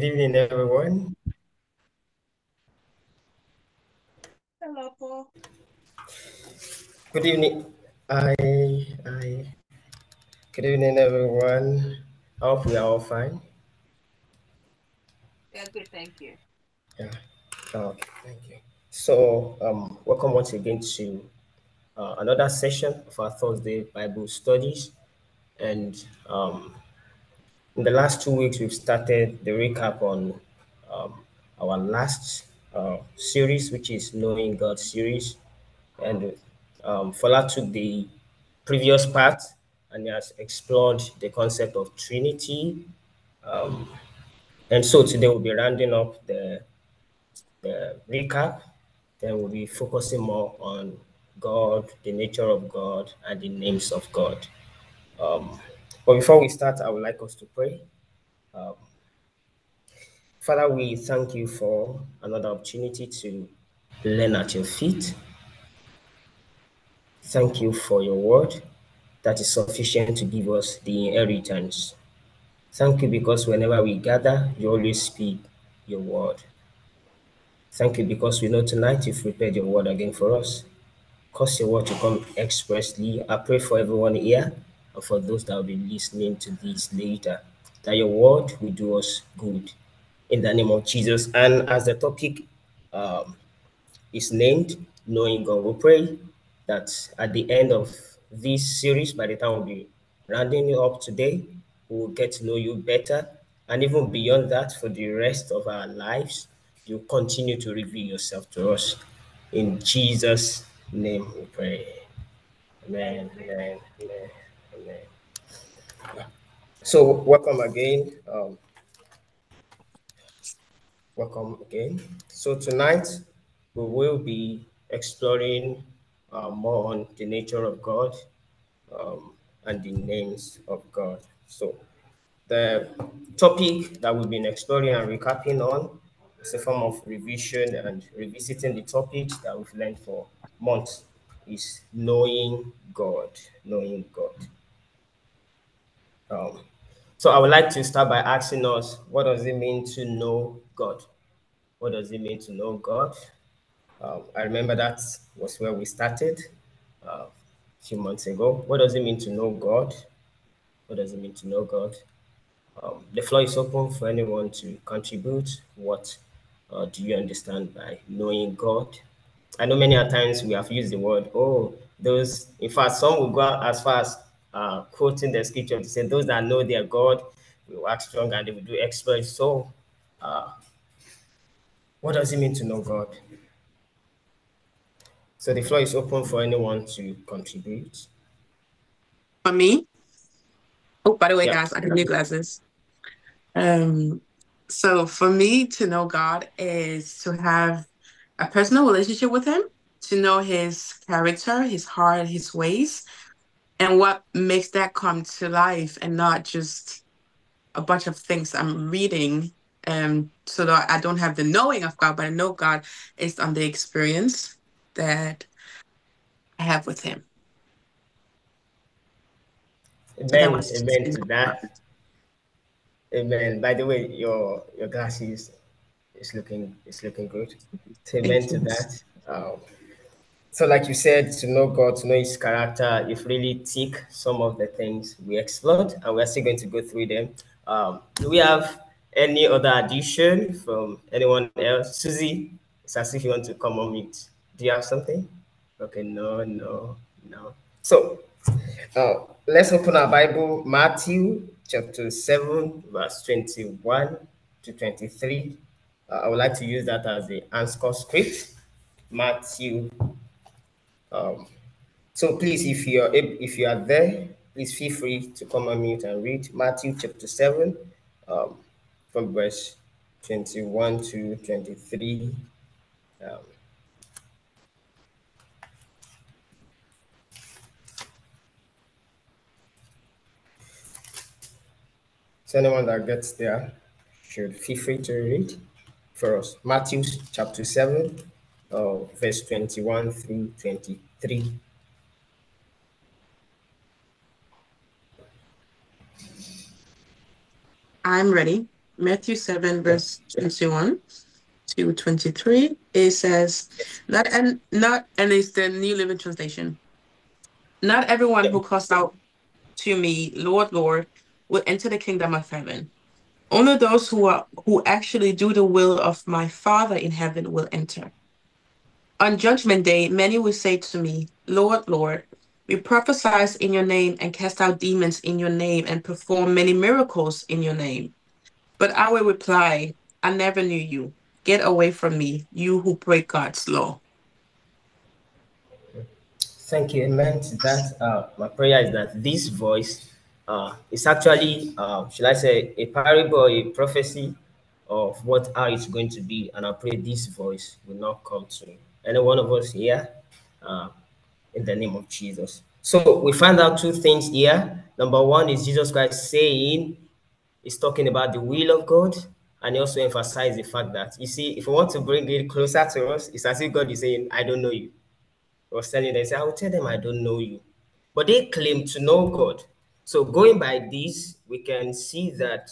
Good evening, everyone. Hello, Paul. Good evening. I, I, good evening, everyone. I hope we are all fine. Yeah, good, thank you. Yeah. Okay, thank you. So, um, welcome once again to uh, another session of our Thursday Bible studies. And um, in the last two weeks, we've started the recap on um, our last uh, series, which is Knowing God series. And um, Fola took the previous part and has explored the concept of Trinity. Um, and so today we'll be rounding up the, the recap. Then we'll be focusing more on God, the nature of God, and the names of God. Um, but before we start, I would like us to pray. Um, Father, we thank you for another opportunity to learn at your feet. Thank you for your word that is sufficient to give us the inheritance. Thank you because whenever we gather, you always speak your word. Thank you because we know tonight you've prepared your word again for us. Cause your word to come expressly. I pray for everyone here for those that will be listening to this later, that your word will do us good in the name of Jesus. And as the topic um, is named, Knowing God, we pray that at the end of this series, by the time we'll be rounding it up today, we'll get to know you better. And even beyond that, for the rest of our lives, you continue to reveal yourself to us. In Jesus' name we pray. Amen. Amen. Amen. So welcome again. Um, welcome again. So tonight we will be exploring uh, more on the nature of God um, and the names of God. So the topic that we've been exploring and recapping on is a form of revision and revisiting the topics that we've learned for months is knowing God, knowing God. Um, so I would like to start by asking us, what does it mean to know God? What does it mean to know God? Um, I remember that was where we started uh, a few months ago. What does it mean to know God? What does it mean to know God? Um, the floor is open for anyone to contribute. What uh, do you understand by knowing God? I know many times we have used the word, oh, those, in fact, some will go as far as uh, quoting the scripture to say, those that know their God will act strong and they will do exploits. So, uh, what does it mean to know God? So the floor is open for anyone to contribute. For me? Oh, by the way, Yeah. guys, I got new glasses. Um, so for me to know God is to have a personal relationship with Him, to know His character, His heart, His ways, and what makes that come to life, and not just a bunch of things I'm reading. Um, so that I don't have the knowing of God, but I know God is on the experience that I have with Him. Amen. was Amen to that. Amen. By the way, your your glasses is looking is looking good. Amen to that. Um, so, like you said, to know God, to know His character, if really tick some of the things we explored, and we're still going to go through them. Um, do we have any other addition from anyone else? Susie, it's as if you want to come on mute. Do you have something? Okay, no, no, no. So, uh, let's open our Bible, Matthew chapter 7, verse 21 to 23. Uh, I would like to use that as the answer script. Matthew. Um, so please, if you're if you are there, please feel free to come and mute and read Matthew chapter 7, um, from verse 21 to 23. Um, so anyone that gets there should feel free to read for us. Matthew chapter 7, verse 21 through 23. I'm ready. Matthew 7, verse 21 to 23. It says, not and not and it's the New Living Translation. Not everyone who calls out to me, Lord, Lord, will enter the kingdom of heaven. Only those who are who actually do the will of my Father in heaven will enter. On judgment day, many will say to me, Lord, Lord, we prophesied in your name and cast out demons in your name and perform many miracles in your name. But I will reply, I never knew you. Get away from me, you who break God's law. Thank you. Amen that. Uh, my prayer is that this voice uh, is actually, uh, should I say, a parable, a prophecy of what how it's going to be. And I pray this voice will not come to any one of us here uh, in the name of Jesus. So we find out two things here. Number one is Jesus Christ saying, He's talking about the will of God. And he also emphasized the fact that, you see, if we want to bring it closer to us, it's as if God is saying, I don't know you. He was telling them, I will tell them I don't know you. But they claim to know God. So going by this, we can see that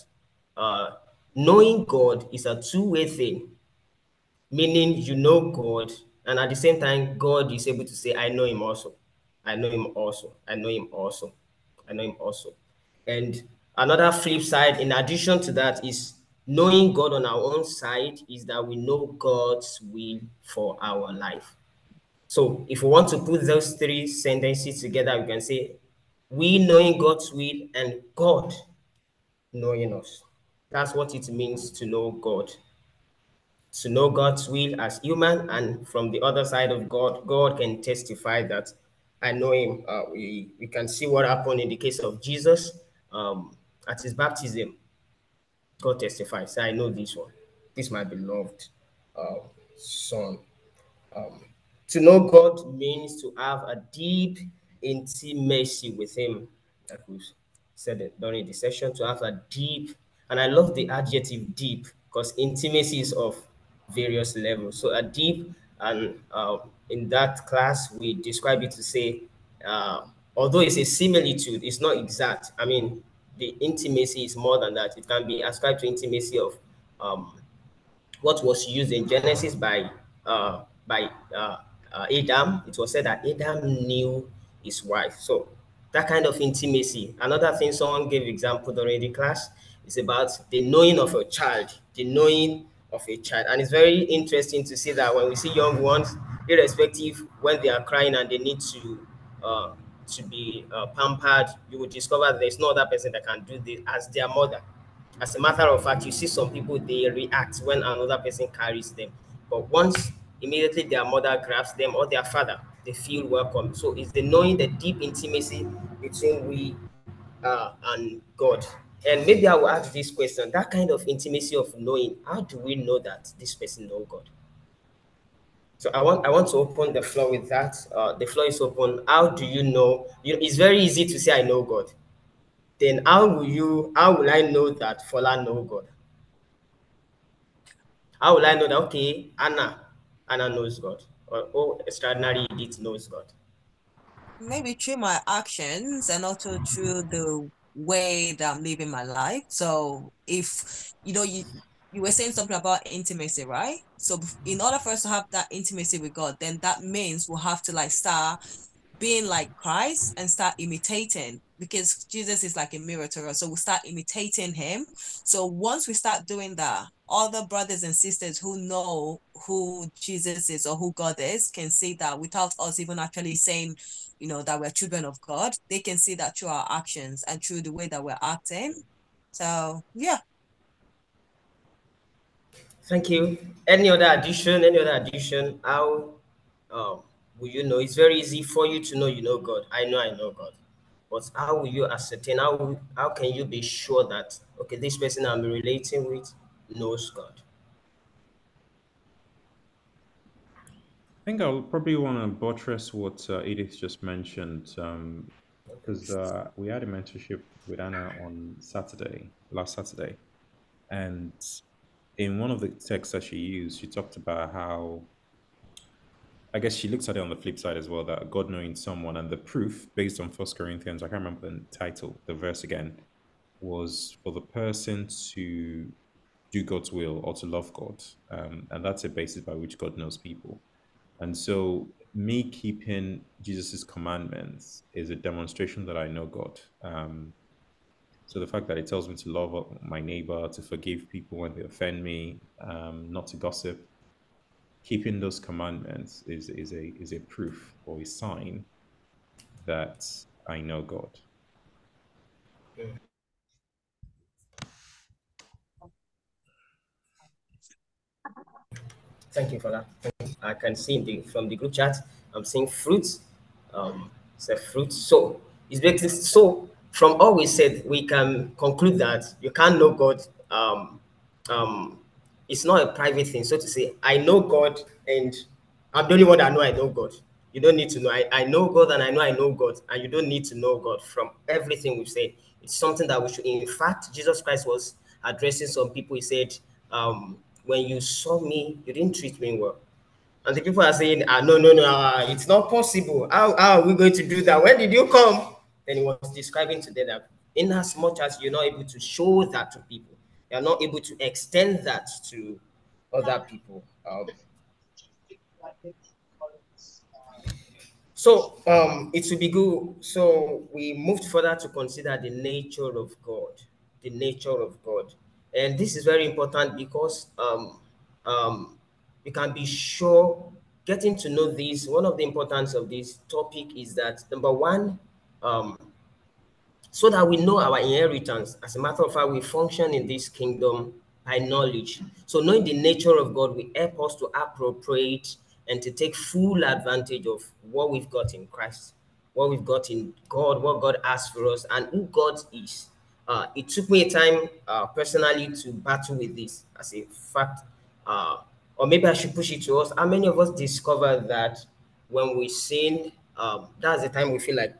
uh, knowing God is a two-way thing, meaning you know God, and at the same time, God is able to say, I know him also. I know him also. I know him also. I know him also. And another flip side, in addition to that, is knowing God on our own side is that we know God's will for our life. So if we want to put those three sentences together, we can say, we knowing God's will and God knowing us. That's what it means to know God. To know God's will as human, and from the other side of God, God can testify that I know Him. Uh, we, we can see what happened in the case of Jesus um, at his baptism. God testifies, I know this one. This my beloved uh, son. Um, to know God means to have a deep intimacy with Him. Like we said it during the session, to have a deep, and I love the adjective deep because intimacy is of various levels. So a deep, and uh, in that class we describe it to say, uh, although it's a similitude, it's not exact. I mean, the intimacy is more than that. It can be ascribed to intimacy of um, what was used in Genesis by uh, by uh, uh, Adam. It was said that Adam knew his wife. So that kind of intimacy. Another thing someone gave example during the class is about the knowing of a child, the knowing of a child. And it's very interesting to see that when we see young ones, irrespective when they are crying and they need to uh, to be uh, pampered, you will discover there's no other person that can do this as their mother. As a matter of fact, you see some people they react when another person carries them, but once immediately their mother grabs them or their father, they feel welcome. So it's the knowing the deep intimacy between we uh, and God. And maybe I will ask this question: that kind of intimacy of knowing, how do we know that this person know God? So I want I want to open the floor with that. Uh, the floor is open. How do you know? You, it's very easy to say I know God. Then how will you? How will I know that Fola know God? How will I know that? Okay, Anna, Anna knows God, or oh, extraordinary Edith knows God. Maybe through my actions and also through the way that I'm living my life. So if you know you you were saying something about intimacy, right? So in order for us to have that intimacy with God, then that means we'll have to like start being like Christ and start imitating because Jesus is like a mirror to us. So we start imitating him. So once we start doing that, other brothers and sisters who know who Jesus is or who God is can see that without us even actually saying, you know, that we're children of God, they can see that through our actions and through the way that we're acting. So yeah. Thank you. Any other addition? Any other addition? How um, will you know? It's very easy for you to know you know God. I know I know God. But how will you ascertain? How, how can you be sure that, okay, this person I'm relating with knows God? I think I'll probably want to buttress what uh, Edith just mentioned because um, uh, we had a mentorship with Anna on Saturday, last Saturday. And in one of the texts that she used, she talked about how I guess she looks at it on the flip side as well that God knowing someone and the proof based on First Corinthians, I can't remember the title, the verse again, was for the person to do God's will or to love God. Um, and that's a basis by which God knows people. And so, me keeping Jesus's commandments is a demonstration that I know God. Um, so the fact that it tells me to love my neighbor, to forgive people when they offend me, um, not to gossip, keeping those commandments is, is a is a proof or a sign that I know God. Thank you for that. I can see the, from the group chat, I'm seeing fruits. Um, it's a fruit. So it's basically so from all we said, we can conclude that you can't know God. Um, um, it's not a private thing. So to say, I know God and I'm the only one that know I know God. You don't need to know. I, I know God and I know I know God, and you don't need to know God from everything we've said. It's something that we should. In fact, Jesus Christ was addressing some people. He said, um, "When you saw me, you didn't treat me well." And the people are saying, ah, no, no, no, uh, it's not possible. How, how are we going to do that? When did you come? Then he was describing to them that in as much as you're not able to show that to people, you're not able to extend that to other people. Um, so um, it would be good. So we moved further to consider the nature of God, the nature of God, and this is very important because um, um, you can be sure getting to know this. One of the importance of this topic is that number one, um, so that we know our inheritance. As a matter of fact, we function in this kingdom by knowledge. So knowing the nature of God will help us to appropriate and to take full advantage of what we've got in Christ, what we've got in God, what God has for us, and who God is. Uh, it took me a time uh, personally to battle with this as a fact, uh, or maybe I should push it to us. How many of us discover that when we sin, um, that's the time we feel like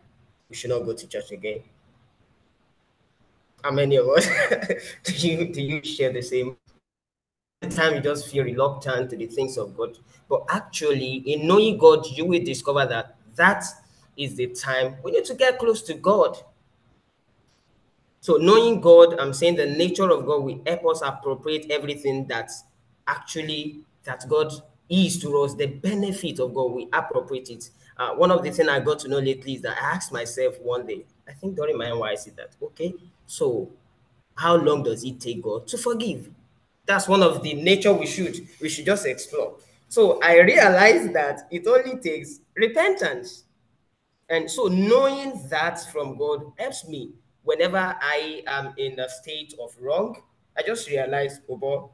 we should not go to church again? How many of us do you do you share the same the time you just feel reluctant to the things of God. But actually, in knowing God, you will discover that that is the time we need to get close to God. So, knowing God, I'm saying the nature of God will help us appropriate everything that's actually that God is to us, the benefit of God, we appropriate it. Uh, one of the things I got to know lately is that I asked myself one day, I think during my NYSC, that okay, so how long does it take God to forgive? That's one of the nature we should we should just explore. So I realized that it only takes repentance. And so knowing that from God helps me whenever I am in a state of wrong. I just realize, oh boy,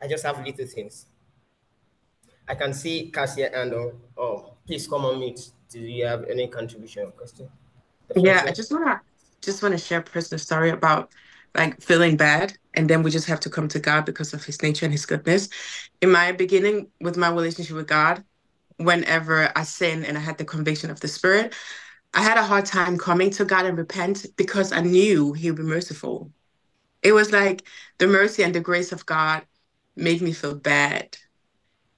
I just have little things. I can see Cassia and oh, oh please come on mute. Do you have any contribution or question? Yeah, I just wanna just want to share a personal story about like feeling bad and then we just have to come to God because of his nature and his goodness. In my beginning with my relationship with God, whenever I sin and I had the conviction of the spirit, I had a hard time coming to God and repent because I knew he would be merciful. It was like the mercy and the grace of God made me feel bad.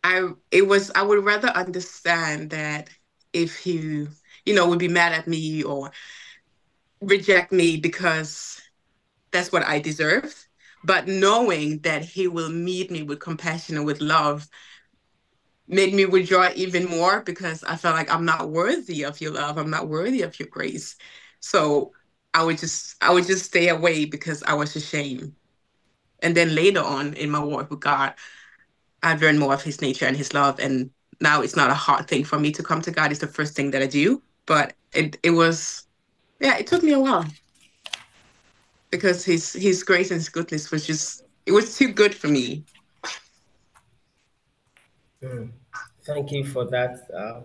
I it was I would rather understand that if he, you know, would be mad at me or reject me because that's what I deserve but knowing that he will meet me with compassion and with love made me withdraw even more because I felt like I'm not worthy of your love. I'm not worthy of your grace. So I would just I would just stay away because I was ashamed. And then later on in my walk with God, I've learned more of his nature and his love. And now it's not a hard thing for me to come to God. It's the first thing that I do. But it it was yeah, it took me a while because his his grace and his goodness was just it was too good for me. Mm. Thank you for that. Uh,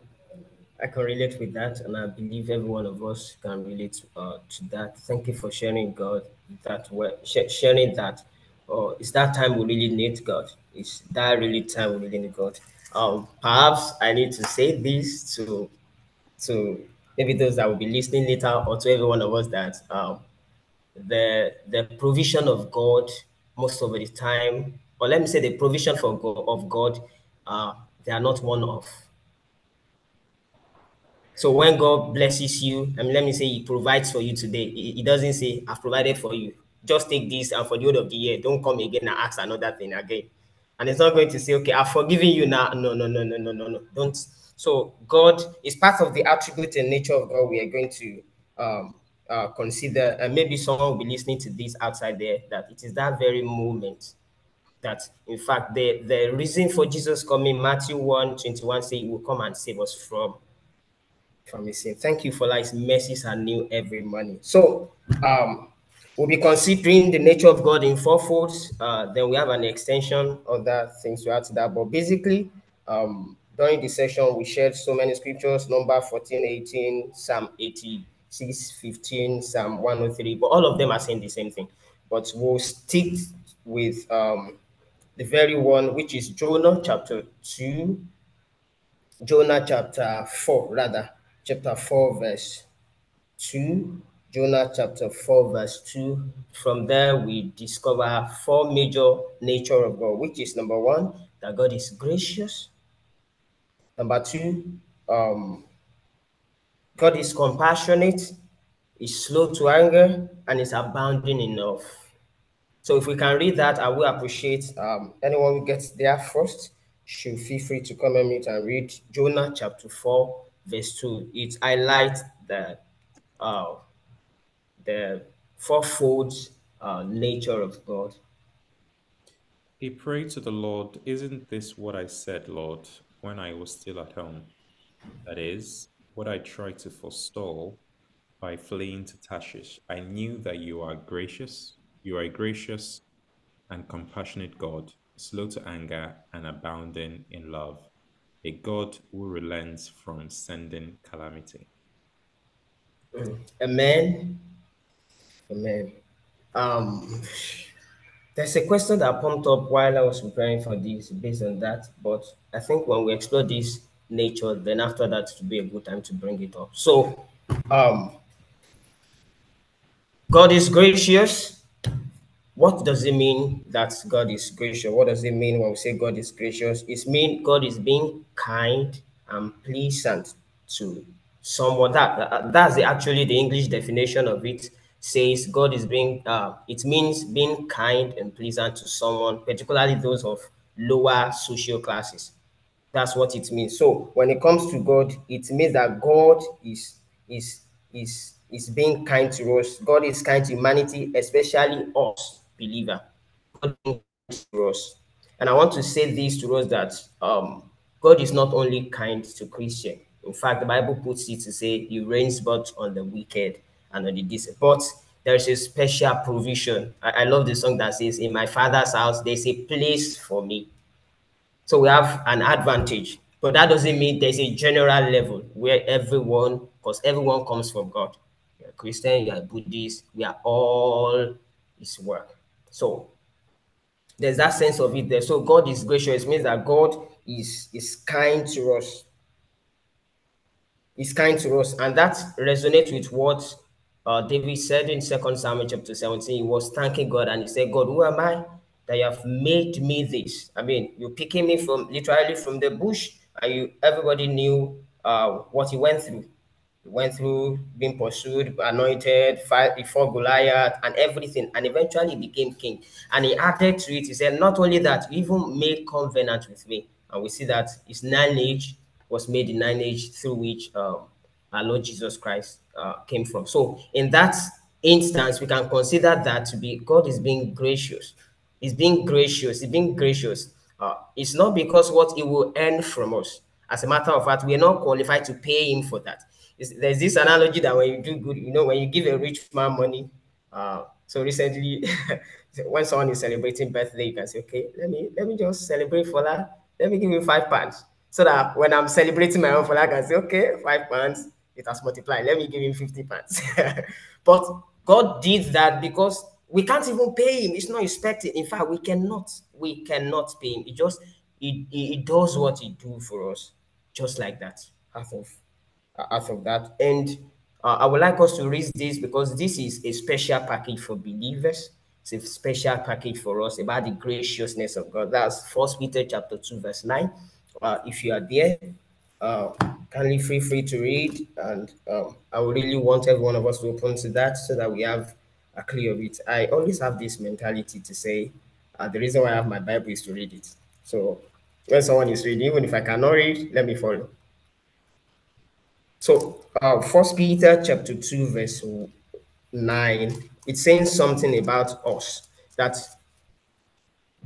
I can relate with that, and I believe every one of us can relate uh, to that. Thank you for sharing God that way, sharing that. Oh, it's that time we really need God. Is that really time we really need God. Um, perhaps I need to say this to to maybe those that will be listening later, or to every one of us that um, the the provision of God most of the time, or let me say the provision for God, of God, uh, they are not one off. So when God blesses you, I mean, let me say He provides for you today. He, doesn't say, "I've provided for you. just take this and for the whole of the year, don't come again and ask another thing again. And it's not going to say, okay, I've forgiven you now. No, no, no, no, no, no, no. Don't. So God is part of the attribute and nature of God we are going to um, uh, consider. And maybe someone will be listening to this outside there that it is that very moment that in fact the, the reason for Jesus coming, Matthew 1 21 say he will come and save us from from his sin. Thank you for that. His mercies are new every morning. So um we'll be considering the nature of God in four folds. Uh, then we have an extension of that things to add to that. But basically, um during the session, we shared so many scriptures, number 14, 18, Psalm 86, 15, Psalm 103, but all of them are saying the same thing. But we'll stick with um the very one which is Jonah chapter 2, Jonah chapter 4, rather, chapter 4, verse 2, Jonah chapter 4, verse 2. From there, we discover four major nature of God, which is number one, that God is gracious. Number two, um, God is compassionate, is slow to anger, and is abounding in love. So if we can read that, I will appreciate um, anyone who gets there first should feel free to come on mute and read Jonah chapter 4, verse 2. It highlights the uh, the fourfold uh, nature of God. He prayed to the Lord, Isn't this what I said, Lord, when I was still at home? That is, what I tried to forestall by fleeing to Tarshish. I knew that you are gracious, you are a gracious and compassionate God, slow to anger and abounding in love, a God who relents from sending calamity. Amen. Amen. Um, there's a question that pumped up while I was preparing for this based on that, but I think when we explore this nature, then after that it will be a good time to bring it up. So, um, God is gracious. What does it mean that God is gracious? What does it mean when we say God is gracious? It means God is being kind and pleasant to someone. That that's the, actually the English definition of it. Says God is being. Uh, it means being kind and pleasant to someone, particularly those of lower social classes. That's what it means. So when it comes to God, it means that God is is is is being kind to us. God is kind to humanity, especially us, believer. And I want to say this to us that um, God is not only kind to Christian. In fact, the Bible puts it to say he reigns both on the wicked and on the decent. But there's a special provision. I, I love the song that says, In my father's house, there's a place for me. So we have an advantage. But that doesn't mean there's a general level where everyone, because everyone comes from God. You're Christian, you're Buddhist, we are all his work. So there's that sense of it there. So God is gracious, it means that God is, is kind to us. He's kind to us. And that resonates with what uh, David said in Second Samuel chapter 17. He was thanking God and he said, God, who am I that you have made me this? I mean, you're picking me from literally from the bush, and you everybody knew uh, what he went through. Went through being pursued, anointed, fight before Goliath, and everything, and eventually became king. And he added to it, he said, Not only that, you even made covenant with me. And we see that his lineage was made in lineage through which um, our Lord Jesus Christ uh, came from. So, in that instance, we can consider that to be God is being gracious. He's being gracious. He's being gracious. Uh, it's not because what he will earn from us. As a matter of fact, we are not qualified to pay him for that. There's this analogy that when you do good, you know, when you give a rich man money. Uh, so recently, when someone is celebrating birthday, you can say, okay, let me let me just celebrate for that. Let me give you five pounds. So that when I'm celebrating my own for that, I can say, okay, five pounds, it has multiplied. Let me give him 50 pounds. but God did that because we can't even pay him. It's not expected. In fact, we cannot. We cannot pay him. It just it, it, does what it do for us, just like that. Half of out of that, and uh, I would like us to read this because this is a special package for believers. It's a special package for us about the graciousness of God. That's First Peter chapter two, verse nine. Uh, if you are there, uh, kindly feel free to read, and um, I really want every one of us to open to that so that we have a clear of it. I always have this mentality to say, uh, the reason why I have my Bible is to read it. So when someone is reading, even if I cannot read, let me follow. So, uh, First Peter chapter two, verse nine, it's saying something about us that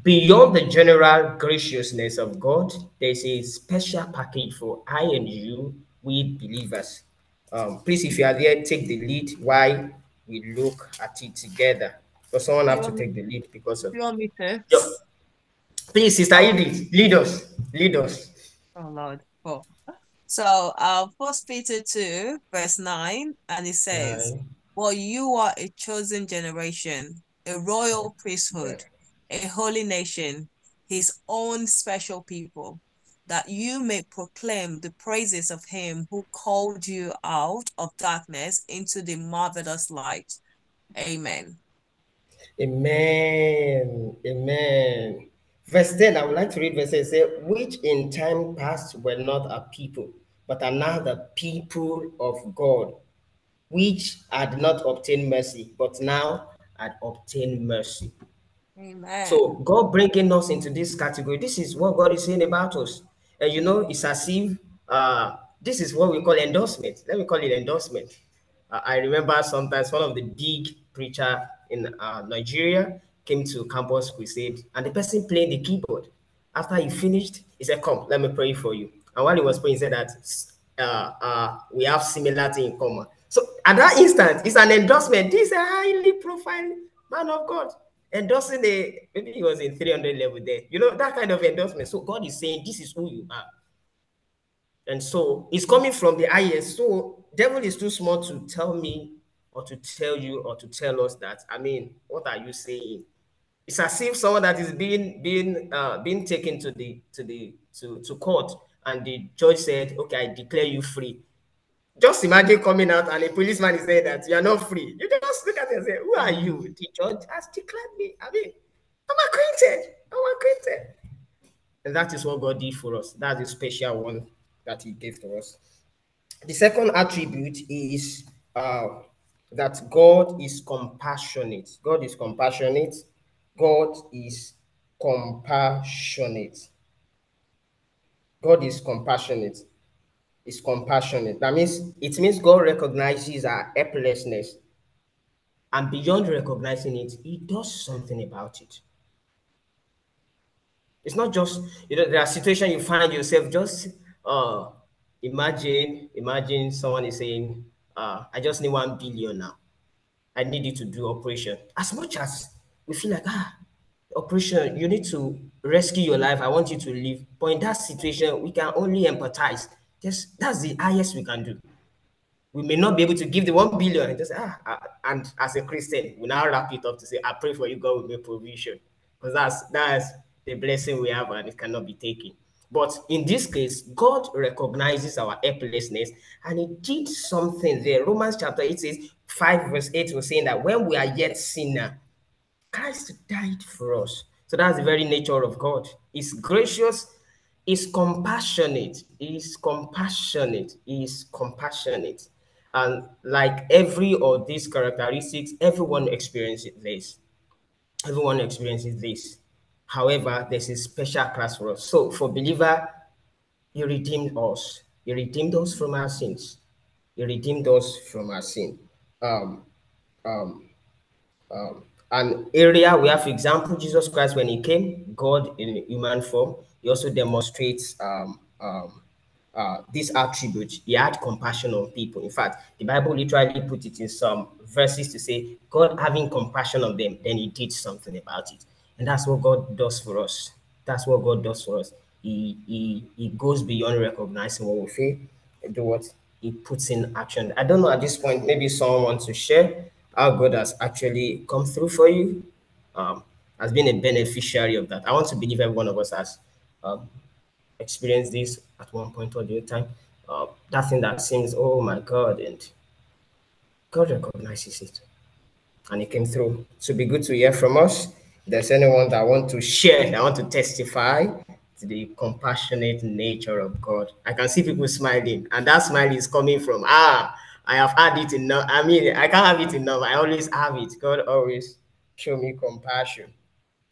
beyond the general graciousness of God, there's a special package for I and you, we believers. Um, please, if you are there, take the lead while we look at it together. But someone have to take the lead because of. You want me to? Yo, please, Sister Edith, lead us. Lead us. Oh Lord. Oh. So uh first Peter 2, verse 9, and it says, Nine. Well, you are a chosen generation, a royal priesthood, a holy nation, his own special people, that you may proclaim the praises of him who called you out of darkness into the marvelous light. Amen. Amen. Amen. Verse 10, I would like to read verse 10. Say, which in time past were not a people, but are now the people of God, which had not obtained mercy, but now had obtained mercy. Amen. So God bringing us into this category, this is what God is saying about us. And you know, it's as if uh, this is what we call endorsement. Let me call it endorsement. Uh, I remember sometimes one of the big preacher in uh, Nigeria came to campus crusade, and the person playing the keyboard. After he finished, he said, "Come, let me pray for you." And while he was praying, he said that uh, uh, we have similarity in common. So at that instant, it's an endorsement. This is a highly profile man of God endorsing a maybe he was in 300 level there. You know that kind of endorsement. So God is saying, "This is who you are." And so it's coming from the highest. So devil is too small to tell me or to tell you or to tell us that. I mean, what are you saying? It's as if someone that is being being uh being taken to the to the to, to court and the judge said, Okay, I declare you free. Just imagine coming out and a policeman is saying that you are not free. You just look at it and say, Who are you? The judge has declared me. I mean, I'm acquainted. I'm acquainted. And that is what God did for us. That's a special one that He gave to us. The second attribute is uh, that God is compassionate. God is compassionate. God is compassionate. God is compassionate. Is compassionate. That means it means God recognizes our helplessness, and beyond recognizing it, He does something about it. It's not just you know there are situations you find yourself just uh imagine imagine someone is saying uh I just need one billion now. I need you to do operation. As much as we feel like ah operation you need to rescue your life. I want you to live. But in that situation, we can only empathize. Just that's the highest we can do. We may not be able to give the one billion and just ah, ah, and as a Christian, we now wrap it up to say, I pray for you, God will make provision. Because that's that's the blessing we have and it cannot be taken. But in this case, God recognizes our helplessness and He did something there. Romans chapter 8 says, 5 verse 8 was saying that when we are yet sinner, Christ died for us. So that's the very nature of God. He's gracious, he's compassionate, he's compassionate, he's compassionate. And like every of these characteristics, everyone experiences this. Everyone experiences this. However, there's a special class for us. So for believer, he redeemed us. He redeemed us from our sins. He redeemed us from our sin. Um, um, um, an area we have, for example, Jesus Christ when he came, God in human form, he also demonstrates um, um, uh, this attribute. He had compassion on people. In fact, the Bible literally put it in some verses to say, God having compassion on them, then he did something about it. And that's what God does for us. That's what God does for us. He, he, he goes beyond recognizing what we feel and do what he puts in action. I don't know at this point, maybe someone wants to share how God has actually come through for you, um, has been a beneficiary of that. I want to believe every one of us has um, experienced this at one point or the other time. Uh, that thing that seems, oh my God, and God recognizes it. And it came through. So be good to hear from us. If there's anyone that want to share, that want to testify to the compassionate nature of God. I can see people smiling, and that smile is coming from ah, I have had it enough. I mean, I can't have it enough. I always have it. God always show me compassion.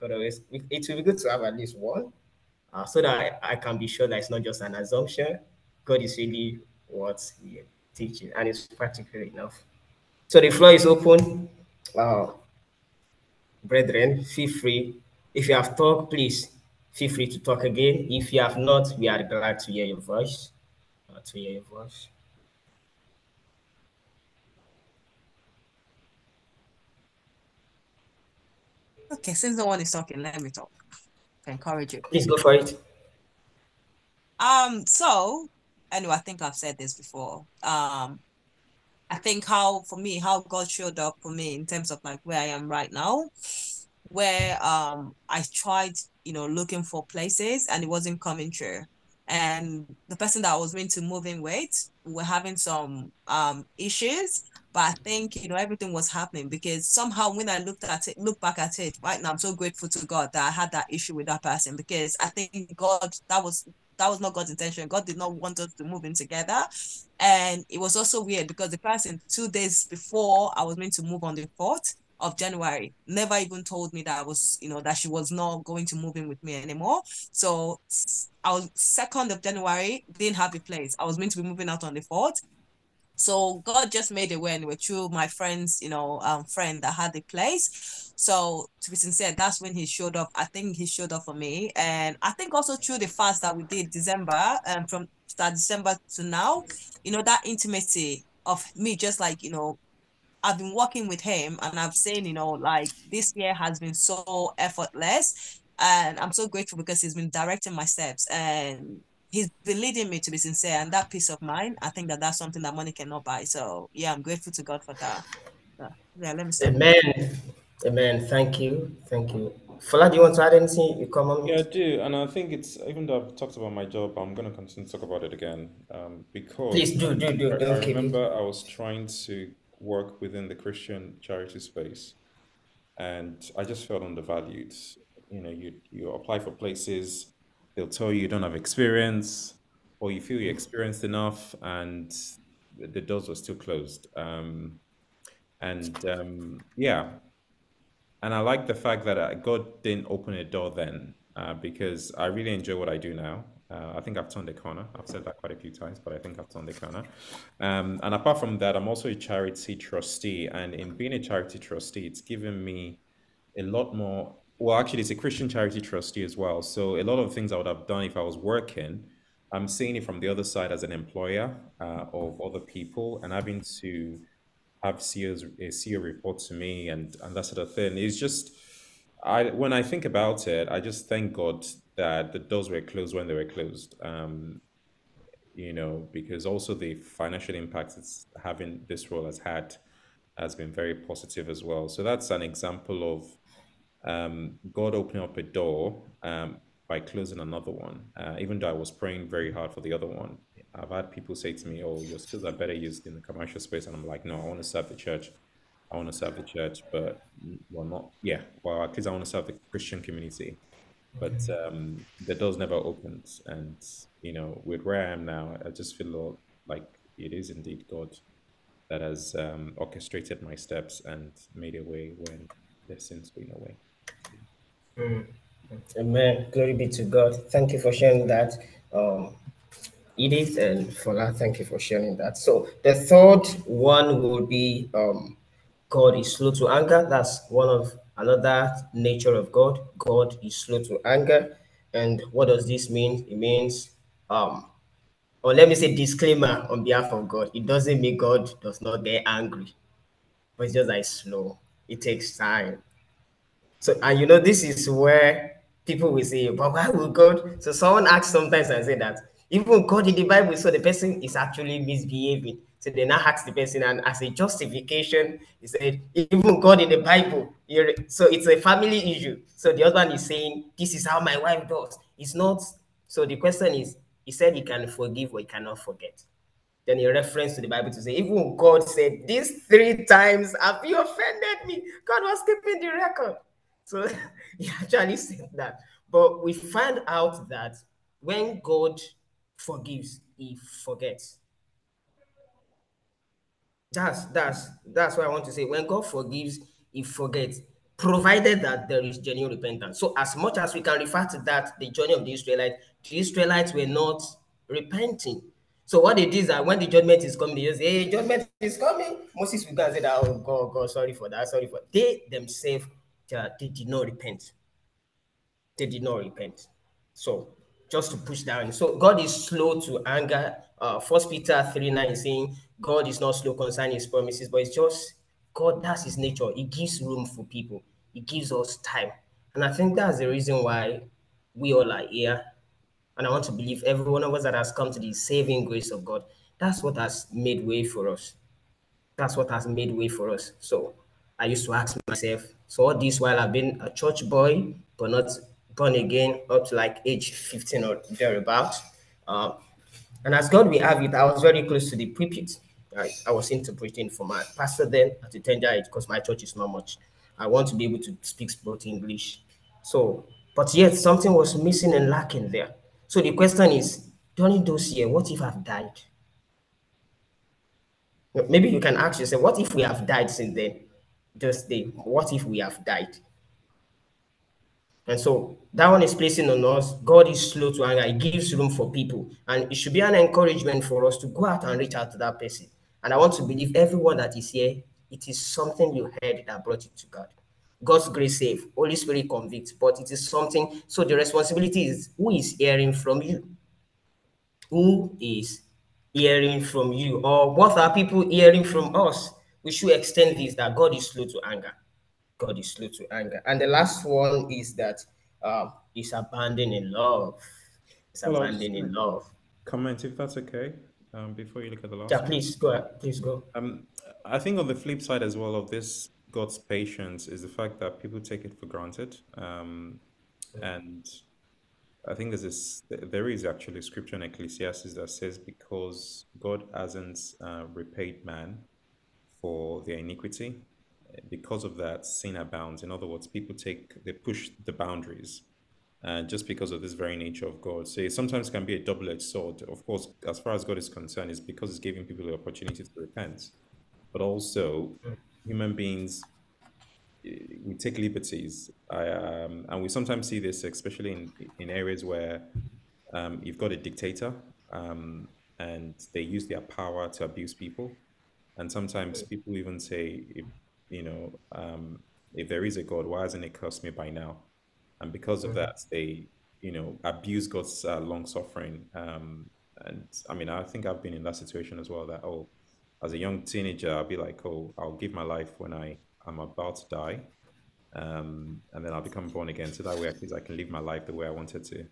God always, it will be good to have at least one, uh, so that I, I, can be sure that it's not just an assumption. God is really what He teaching, and it's practical enough. So the floor is open. Uh, brethren, feel free. If you have talked, please feel free to talk again. If you have not, we are glad to hear your voice. Uh, to hear your voice. Okay, since no one is talking, let me talk. To encourage you. Please go for it. Um, so anyway, I think I've said this before. Um, I think how for me, how God showed up for me in terms of like where I am right now, where um I tried, you know, looking for places and it wasn't coming true. And the person that I was going to move in with, we were having some um issues but I think you know everything was happening because somehow when I looked at it, look back at it right now, I'm so grateful to God that I had that issue with that person because I think God that was that was not God's intention. God did not want us to move in together. And it was also weird because the person two days before I was meant to move on the 4th of January never even told me that I was, you know, that she was not going to move in with me anymore. So I was second of January, didn't have a place. I was meant to be moving out on the 4th. So God just made it when we're through my friend's, you know, um, friend that had the place. So to be sincere, that's when he showed up. I think he showed up for me, and I think also through the fast that we did December, and um, from start December to now, you know, that intimacy of me just like you know I've been working with him and I've seen, you know, like this year has been so effortless. And I'm so grateful because he's been directing my steps. And he's been leading me to be sincere and that peace of mind i think that that's something that money cannot buy. So yeah i'm grateful to god for that. Yeah let me say amen. Amen. Thank you. Thank you. Fola, do you want to add anything? You come on. Yeah, I do, and I think it's even though I've talked about my job, I'm going to continue to talk about it again um, because please do do do. I, I remember I was trying to work within the Christian charity space, and I just felt undervalued. You know, you you apply for places, they'll tell you you don't have experience or you feel you're experienced enough and the doors were still closed. Um, and um, yeah. And i like the fact that uh, god didn't open a door then uh, because i really enjoy what i do now. Uh, i think i've turned the corner. I've said that quite a few times but i think i've turned the corner. Um, and apart from that i'm also a charity trustee. And in being a charity trustee it's given me a lot more well, actually, it's a Christian charity trustee as well. So a lot of things I would have done if I was working, I'm seeing it from the other side as an employer uh, of other people and having to have CEOs, a CEO report to me and, and that sort of thing. It's just, I when I think about it, I just thank God that the doors were closed when they were closed. Um, you know, because also the financial impact it's having this role has had has been very positive as well. So that's an example of um, God opening up a door um, by closing another one. Uh, even though I was praying very hard for the other one, I've had people say to me, "Oh, your skills are better used in the commercial space," and I'm like, "No, I want to serve the church. I want to serve the church, but well, not yeah. Well, at least I want to serve the Christian community." But um, the doors never opened, and you know, with where I am now, I just feel like it is indeed God that has um, orchestrated my steps and made a way when there seems to be no way. Mm. Amen. Glory be to God. Thank you for sharing that. Um, Edith and Fola, thank you for sharing that. So the third one will be um, God is slow to anger. That's one of another nature of God. God is slow to anger. And what does this mean? It means, um, or let me say disclaimer on behalf of God. It doesn't mean God does not get angry, but it's just like slow. It takes time. So, and you know, this is where people will say, but why will God? So someone asks sometimes and say that even God in the Bible, so the person is actually misbehaving. So they now ask the person, and as a justification, he said, even God in the Bible, so it's a family issue. So the husband is saying, This is how my wife does. It's not. So the question is, he said he can forgive or he cannot forget. Then he reference to the Bible to say, even God said, These three times have you offended me. God was keeping the record. So he actually said that. But we find out that when God forgives, he forgets. that's that's that's what I want to say. When God forgives, He forgets, provided that there is genuine repentance. So, as much as we can refer to that, the journey of the Israelites, the Israelites were not repenting. So what they did is that when the judgment is coming, they just say, hey, judgment is coming. Moses will go and say that, oh God, God, sorry for that, sorry for that. They themselves, they did not repent. They did not repent. So just to push down. So God is slow to anger. Uh, First Peter 3 9 saying God is not slow concerning his promises, but it's just God, that's his nature. He gives room for people, he gives us time. And I think that's the reason why we all are here. And I want to believe every one of us that has come to the saving grace of God, that's what has made way for us. That's what has made way for us. So I used to ask myself, so all this while I've been a church boy, but not born again up to like age 15 or thereabout. Uh, and as God will have it, I was very close to the pulpit. I, I was interpreting for my pastor then at the tender age because my church is not much. I want to be able to speak both English. So, but yet something was missing and lacking there. So the question is, during those years, what if I've died? Maybe you can ask yourself, what if we have died since then? Just the what if we have died? And so that one is placing on us. God is slow to anger. He gives room for people. And it should be an encouragement for us to go out and reach out to that person. And I want to believe everyone that is here, it is something you heard that brought you to God. God's grace save, Holy Spirit convicts, but it is something. So the responsibility is who is hearing from you? Who is hearing from you? Or what are people hearing from us? We should extend this that God is slow to anger. God is slow to anger. And the last one is that um, is abandoning love. It's well, abandoning love. Comment if that's okay. Um, before you look at the last. Yeah, please go. Ahead. Please go. Um, I think on the flip side as well of this God's patience is the fact that people take it for granted, um, and I think there's this. There is actually scripture in Ecclesiastes that says because God hasn't uh, repaid man for their iniquity, because of that, sin abounds. In other words, people take they push the boundaries, uh, just because of this very nature of God. So it sometimes can be a double-edged sword. Of course, as far as God is concerned, it's because it's giving people the opportunity to repent, but also human beings we take liberties, I, um, and we sometimes see this, especially in in areas where um, you've got a dictator, um, and they use their power to abuse people, and sometimes people even say, if, you know, um, if there is a God, why hasn't it cursed me by now? And because of mm-hmm. that, they, you know, abuse God's uh, long suffering. Um, and I mean, I think I've been in that situation as well. That oh, as a young teenager, I'll be like, oh, I'll give my life when I am about to die, um, and then I'll become born again. So that way, at least I can live my life the way I wanted to,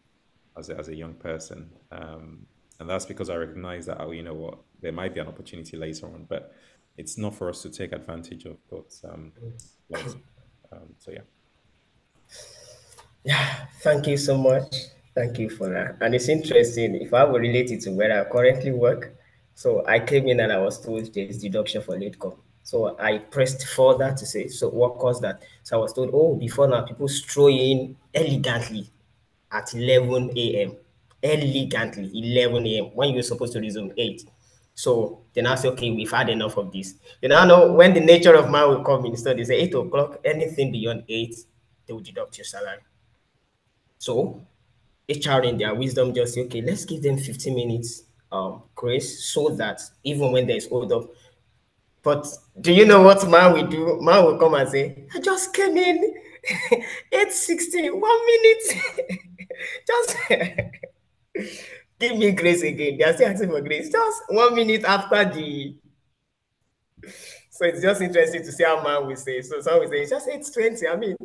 as a, as a young person. Um, and that's because I recognize that, oh, you know what, there might be an opportunity later on, but it's not for us to take advantage of God's um. Um, so yeah. Yeah, thank you so much. Thank you for that. And it's interesting. If I were related to where I currently work, so I came in and I was told there's deduction for late come. So I pressed further to say, so what caused that? So I was told, oh, before now, people stroll in elegantly at 11 a.m. Elegantly, 11 a.m. when you're supposed to resume 8. So then I say, okay, we've had enough of this. You now know when the nature of man will come in, so they say 8 o'clock, anything beyond 8, they will deduct your salary. So HR in their wisdom just say, okay, let's give them 15 minutes um, grace so that even when there's hold up. But do you know what man will do? Man will come and say, I just came in 8.16, one minute. just give me grace again. They are still asking for grace. Just one minute after the. So it's just interesting to see how man will say. So some will say it's just 820. I mean,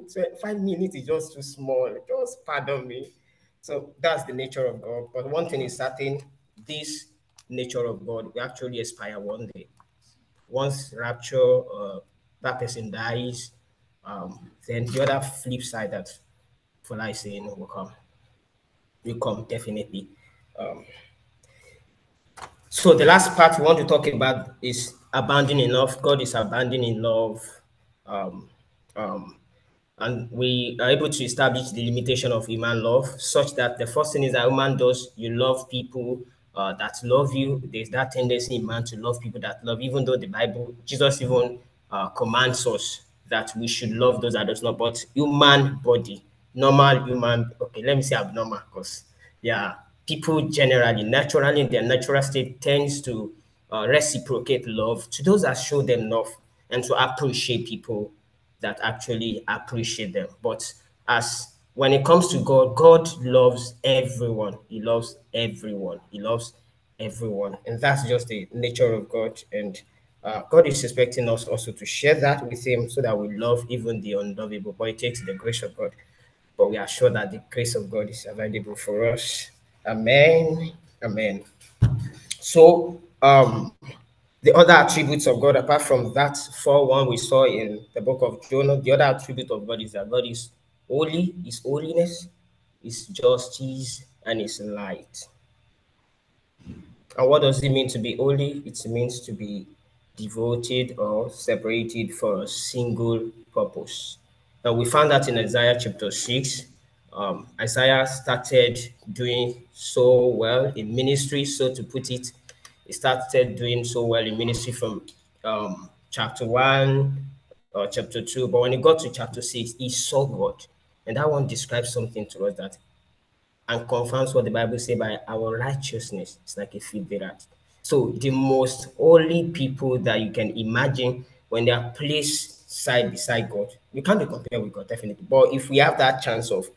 five minutes is just too small. Just pardon me. So that's the nature of God. But one thing is certain, this nature of God will actually expire one day. Once rapture, uh, that person dies, um, then the other flip side that for life saying will come. Will come definitely. Um, so the last part we want to talk about is abandoning love. God is abandoning love. Um, um, and we are able to establish the limitation of human love such that the first thing is that human does, you love people, uh, that love you. There's that tendency in man to love people that love, even though the Bible, Jesus even uh, commands us that we should love those that does not. But human body, normal human, okay, let me say abnormal, because yeah, people generally, naturally, in their natural state tends to uh, reciprocate love to those that show them love and to appreciate people that actually appreciate them. But as when it comes to God, God loves everyone. He loves everyone. He loves everyone. And that's just the nature of God. And uh, God is expecting us also to share that with Him so that we love even the unlovable. But it takes the grace of God. But we are sure that the grace of God is available for us. Amen. Amen. So, um, the other attributes of God, apart from that four one we saw in the book of Jonah, the other attribute of God is that God is holy, His holiness, His justice, and His light. And what does it mean to be holy? It means to be devoted or separated for a single purpose. Now we found that in Isaiah chapter 6. Um, Isaiah started doing so well in ministry, so to put it, he started doing so well in ministry from um, chapter 1 or chapter 2. But when he got to chapter 6, he saw God. And that one describes something to us that and confirms what the Bible says by our righteousness. It's like a that. So the most holy people that you can imagine when they are placed side beside God, you can't be compared with God, definitely. But if we have that chance of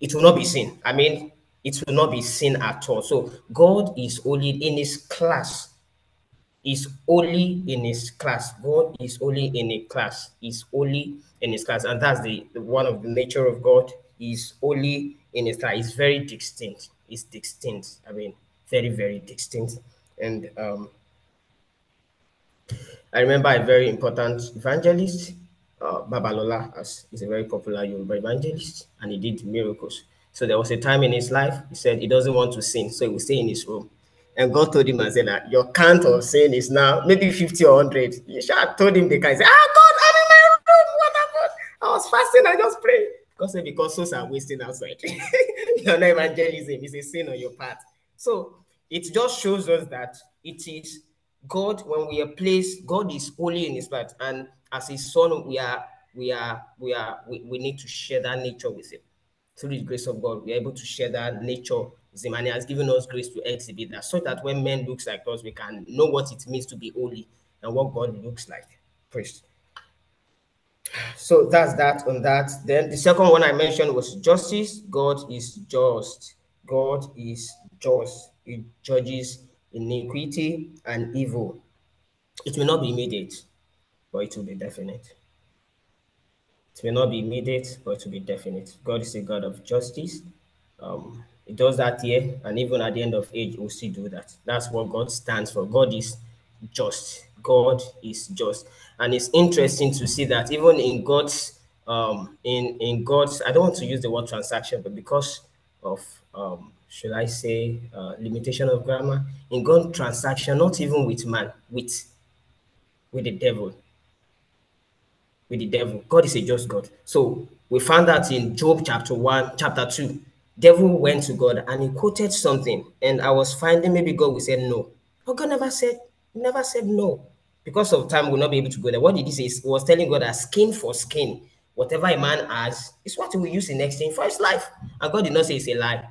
it will not be seen. I mean, it will not be seen at all. So God is only in his class. Is only in his class. God is only in a class. Is only in his class. And that's the, the one of the nature of God. Is only in his class. It's very distinct. It's distinct. I mean, very, very distinct. And um, I remember a very important evangelist, uh, Babalola, as is a very popular Yoruba evangelist, and he did miracles. So there was a time in his life, he said he doesn't want to sin, so he will stay in his room. And God told him and said that your count of sin is now maybe 50 or 100. You should have told him the guy, say, ah, God, I'm in my room. What happened? I was fasting, I just prayed. God said, because souls are wasting outside. You're not evangelism, it's a sin on your part. So it just shows us that it is God, when we are placed, God is holy in his part. And as his son, we are, we are, we are, we, we need to share that nature with him. Through the grace of God, we are able to share that nature with him. And he has given us grace to exhibit that so that when men looks like us, we can know what it means to be holy and what God looks like. Praise. So that's that on that. Then the second one I mentioned was justice. God is just. God is just. He judges iniquity and evil. It may not be immediate, but it will be definite. It may not be immediate, but it will be definite. God is a God of justice. Um, he does that here, and even at the end of age, he will still do that. That's what God stands for. God is just. God is just. And it's interesting to see that even in God's um in in God's I don't want to use the word transaction, but because of um should I say uh, limitation of grammar in God transaction, not even with man, with with the devil. With the devil. God is a just God. So we found that in Job chapter 1, chapter 2. Devil went to God and he quoted something. And I was finding maybe God will say no. But God never said, never said no because of time, we'll not be able to go there. What did he say? He was telling God that skin for skin, whatever a man has, is what he will use in exchange for his life. And God did not say it's a lie.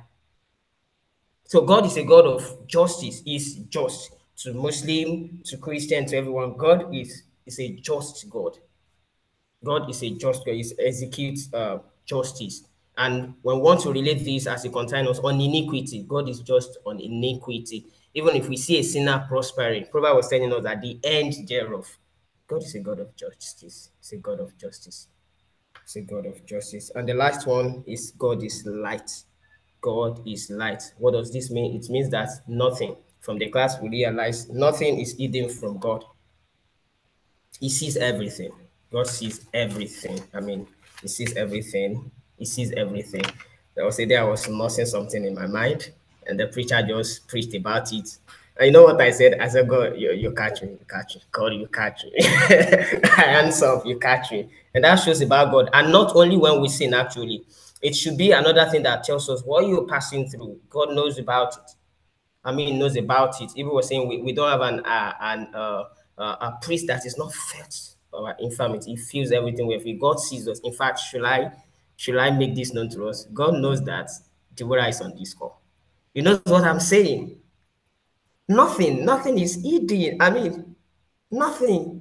So God is a God of justice. He's just to Muslim, to Christian, to everyone. God is, is a just God. God is a just God. He executes uh, justice. And when we want to relate this as a continuous on iniquity, God is just on iniquity even if we see a sinner prospering, Proverbs was telling us that the end thereof, God is a God of justice. It's a God of justice. It's a God of justice. And the last one is God is light. God is light. What does this mean? It means that nothing from the class we realize nothing is hidden from God. He sees everything. God sees everything. I mean, he sees everything. He sees everything. There was a day I was nursing something in my mind and the preacher just preached about it. And you know what I said? I said, God, you, you catch me, you catch me. God, you catch me. I answer, you catch me. And that shows about God. And not only when we sin, actually, it should be another thing that tells us what you're passing through. God knows about it. I mean, knows about it. Even was saying we, we don't have an uh, an uh, uh, a priest that is not felt our infirmity. He feels everything we feel. God sees us. In fact, should I should I make this known to us? God knows that Deborah is on this call. You know what I'm saying? Nothing, nothing is hidden. I mean, nothing.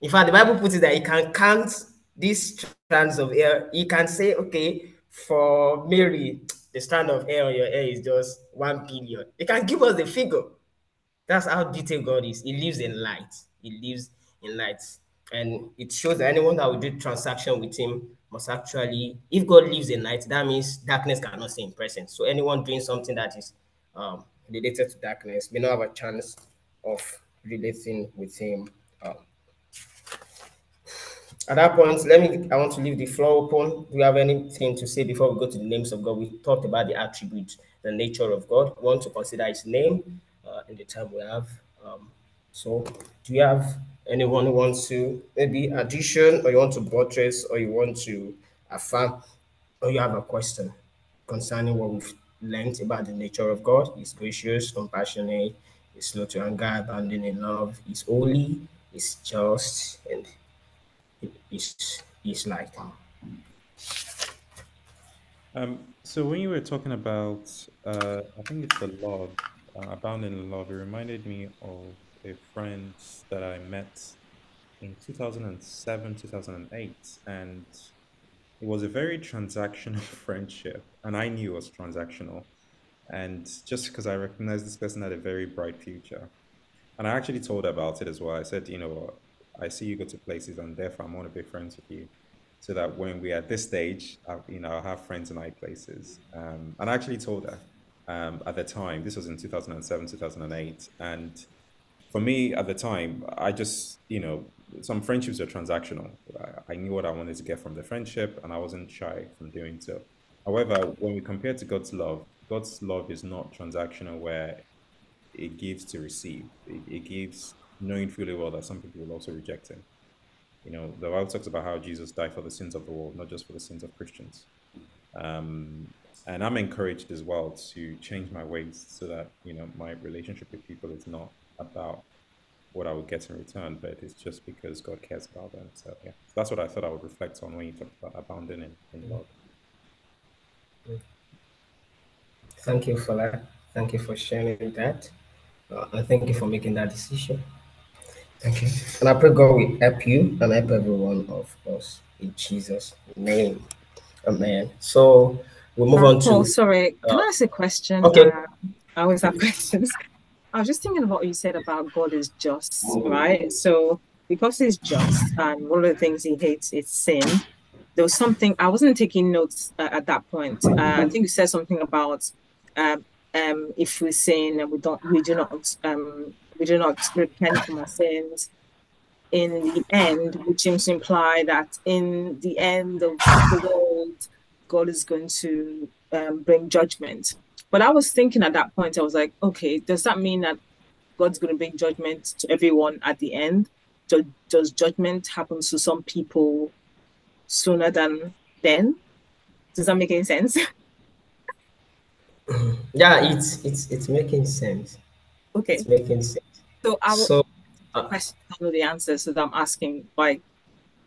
In fact, the Bible puts it that he can count these strands of hair. He can say, okay, for Mary, the strand of hair on your hair is just one billion. He can give us the figure. That's how detailed God is. He lives in light. He lives in light. And it shows that anyone that will do transaction with him must actually, if God lives in light, that means darkness cannot stay in presence. So anyone doing something that is um, related to darkness may not have a chance of relating with him. Um, at that point, let me, I want to leave the floor open. Do you have anything to say before we go to the names of God? We talked about the attributes, the nature of God. We want to consider his name uh, in the time we have. Um, so do you have anyone who wants to maybe addition or you want to buttress or you want to affirm or you have a question concerning what we've learned about the nature of God? He's gracious, compassionate, he's slow to anger, abounding in love, he's holy, he's just, and is is like Um, so when you were talking about, uh, I think it's the love, uh, abounding in love, it reminded me of a friend that I met in 2007, 2008, and it was a very transactional friendship, and I knew it was transactional, and just because I recognized this person had a very bright future, and I actually told her about it as well. I said, you know I see you go to places, and therefore I want to be friends with you so that when we're at this stage, I, you know, I'll have friends in high places. Um, and I actually told her um, at the time, this was in 2007, 2008. And for me at the time, I just, you know, some friendships are transactional. I, I knew what I wanted to get from the friendship and I wasn't shy from doing so. However, when we compare to God's love, God's love is not transactional where it gives to receive. It, it gives knowing fully well that some people will also reject him. You know, the Bible talks about how Jesus died for the sins of the world, not just for the sins of Christians. Um, and I'm encouraged as well to change my ways so that you know my relationship with people is not about what I would get in return, but it's just because God cares about them. So yeah, that's what I thought I would reflect on when you talk about abounding in, in love. Thank you for that. Thank you for sharing that. Uh, and thank you for making that decision. Thank you. And I pray God will help you and help every one of us in Jesus' name. Amen. So we'll move Um, on Paul, to sorry, can uh, I ask a question? okay. Uh, I always have questions. I was just thinking about what you said about God is just, right? So because he's just, and one of the things he hates is sin. There was something I wasn't taking notes uh, at that point. Uh, I think you said something about um, um, if we sin and we don't, we do not, um, we do not repent from our sins. In the end, which seems to imply that in the end of the world, God is going to um, bring judgment. But I was thinking at that point, I was like, okay, does that mean that God's going to bring judgment to everyone at the end? Do, does judgment happen to some people sooner than then? Does that make any sense? yeah, it's it's it's making sense. okay, It's making sense. So I will So uh, question, know the answer, so that I'm asking, like,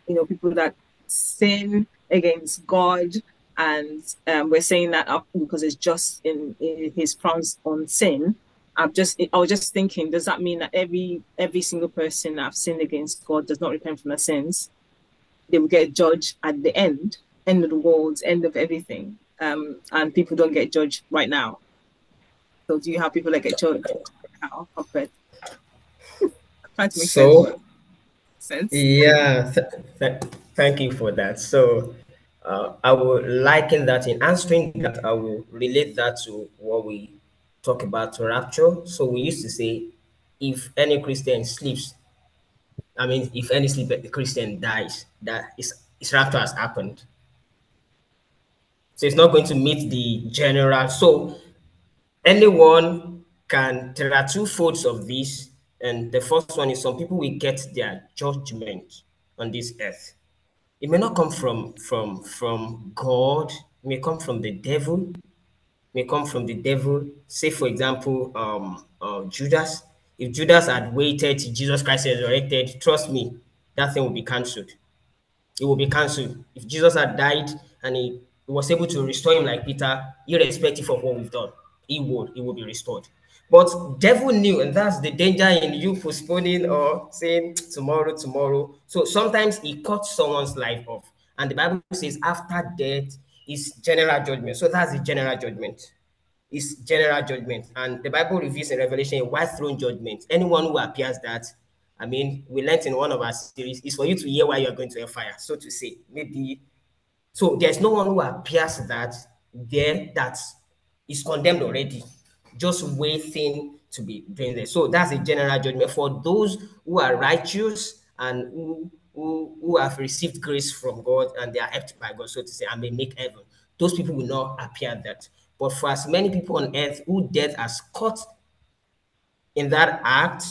you know, people that sin against God, and um, we're saying that up because it's just in, in His frowns on sin. I'm just, I was just thinking, does that mean that every every single person that have sinned against God does not repent from their sins? They will get judged at the end, end of the world, end of everything, um, and people don't get judged right now. So, do you have people that get judged now compared? Trying to make So- sense. sense. Yeah, th- th- thank you for that. So, uh, I will liken that in answering that, I will relate that to what we talk about to rapture. So, we used to say, if any Christian sleeps, I mean, if any sleep Christian dies, that is his rapture has happened. So, it's not going to meet the general. So, anyone can there are two folds of this and the first one is some people will get their judgment on this earth it may not come from from from god it may come from the devil may come from the devil. Say, for example, um, uh, Judas. If Judas had waited till Jesus Christ resurrected, trust me, that thing will be cancelled. It will be cancelled. If Jesus had died and he, he was able to restore him like Peter, irrespective of what we've done, he would, he will be restored. But devil knew, and that's the danger in you postponing or saying tomorrow, tomorrow. So sometimes he cuts someone's life off. And the Bible says after death is general judgment. So that's the general judgment. It's general judgment. And the Bible reveals in Revelation a white throne judgment. Anyone who appears that, I mean, we learned in one of our series, is for you to hear why you're going to a fire, so to say. Maybe so there's no one who appears that there that is condemned already just waiting to be doing this. So that's a general judgment for those who are righteous and who, who, who have received grace from God and they are helped by God, so to say, and may make heaven. Those people will not appear that. But for as many people on earth who death has caught in that act,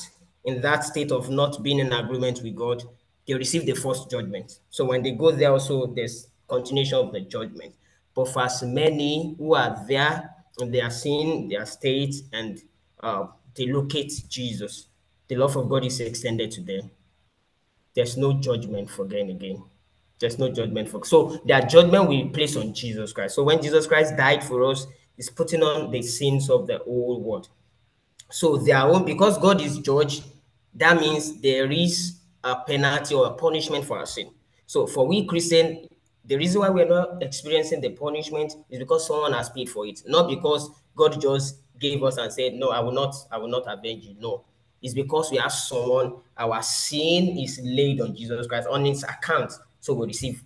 in that state of not being in agreement with God, they receive the first judgment. So when they go there, also there's continuation of the judgment. But for as many who are there they are seeing their state and uh, they locate Jesus. The love of God is extended to them. There's no judgment for them again. There's no judgment for so their judgment we place on Jesus Christ. So when Jesus Christ died for us, he's putting on the sins of the whole world. So their own because God is judge, that means there is a penalty or a punishment for our sin. So for we Christian, the reason why we're not experiencing the punishment is because someone has paid for it, not because God just gave us and said, No, I will not, I will not avenge you. No. It's because we have someone, our sin is laid on Jesus Christ on his account. So we receive,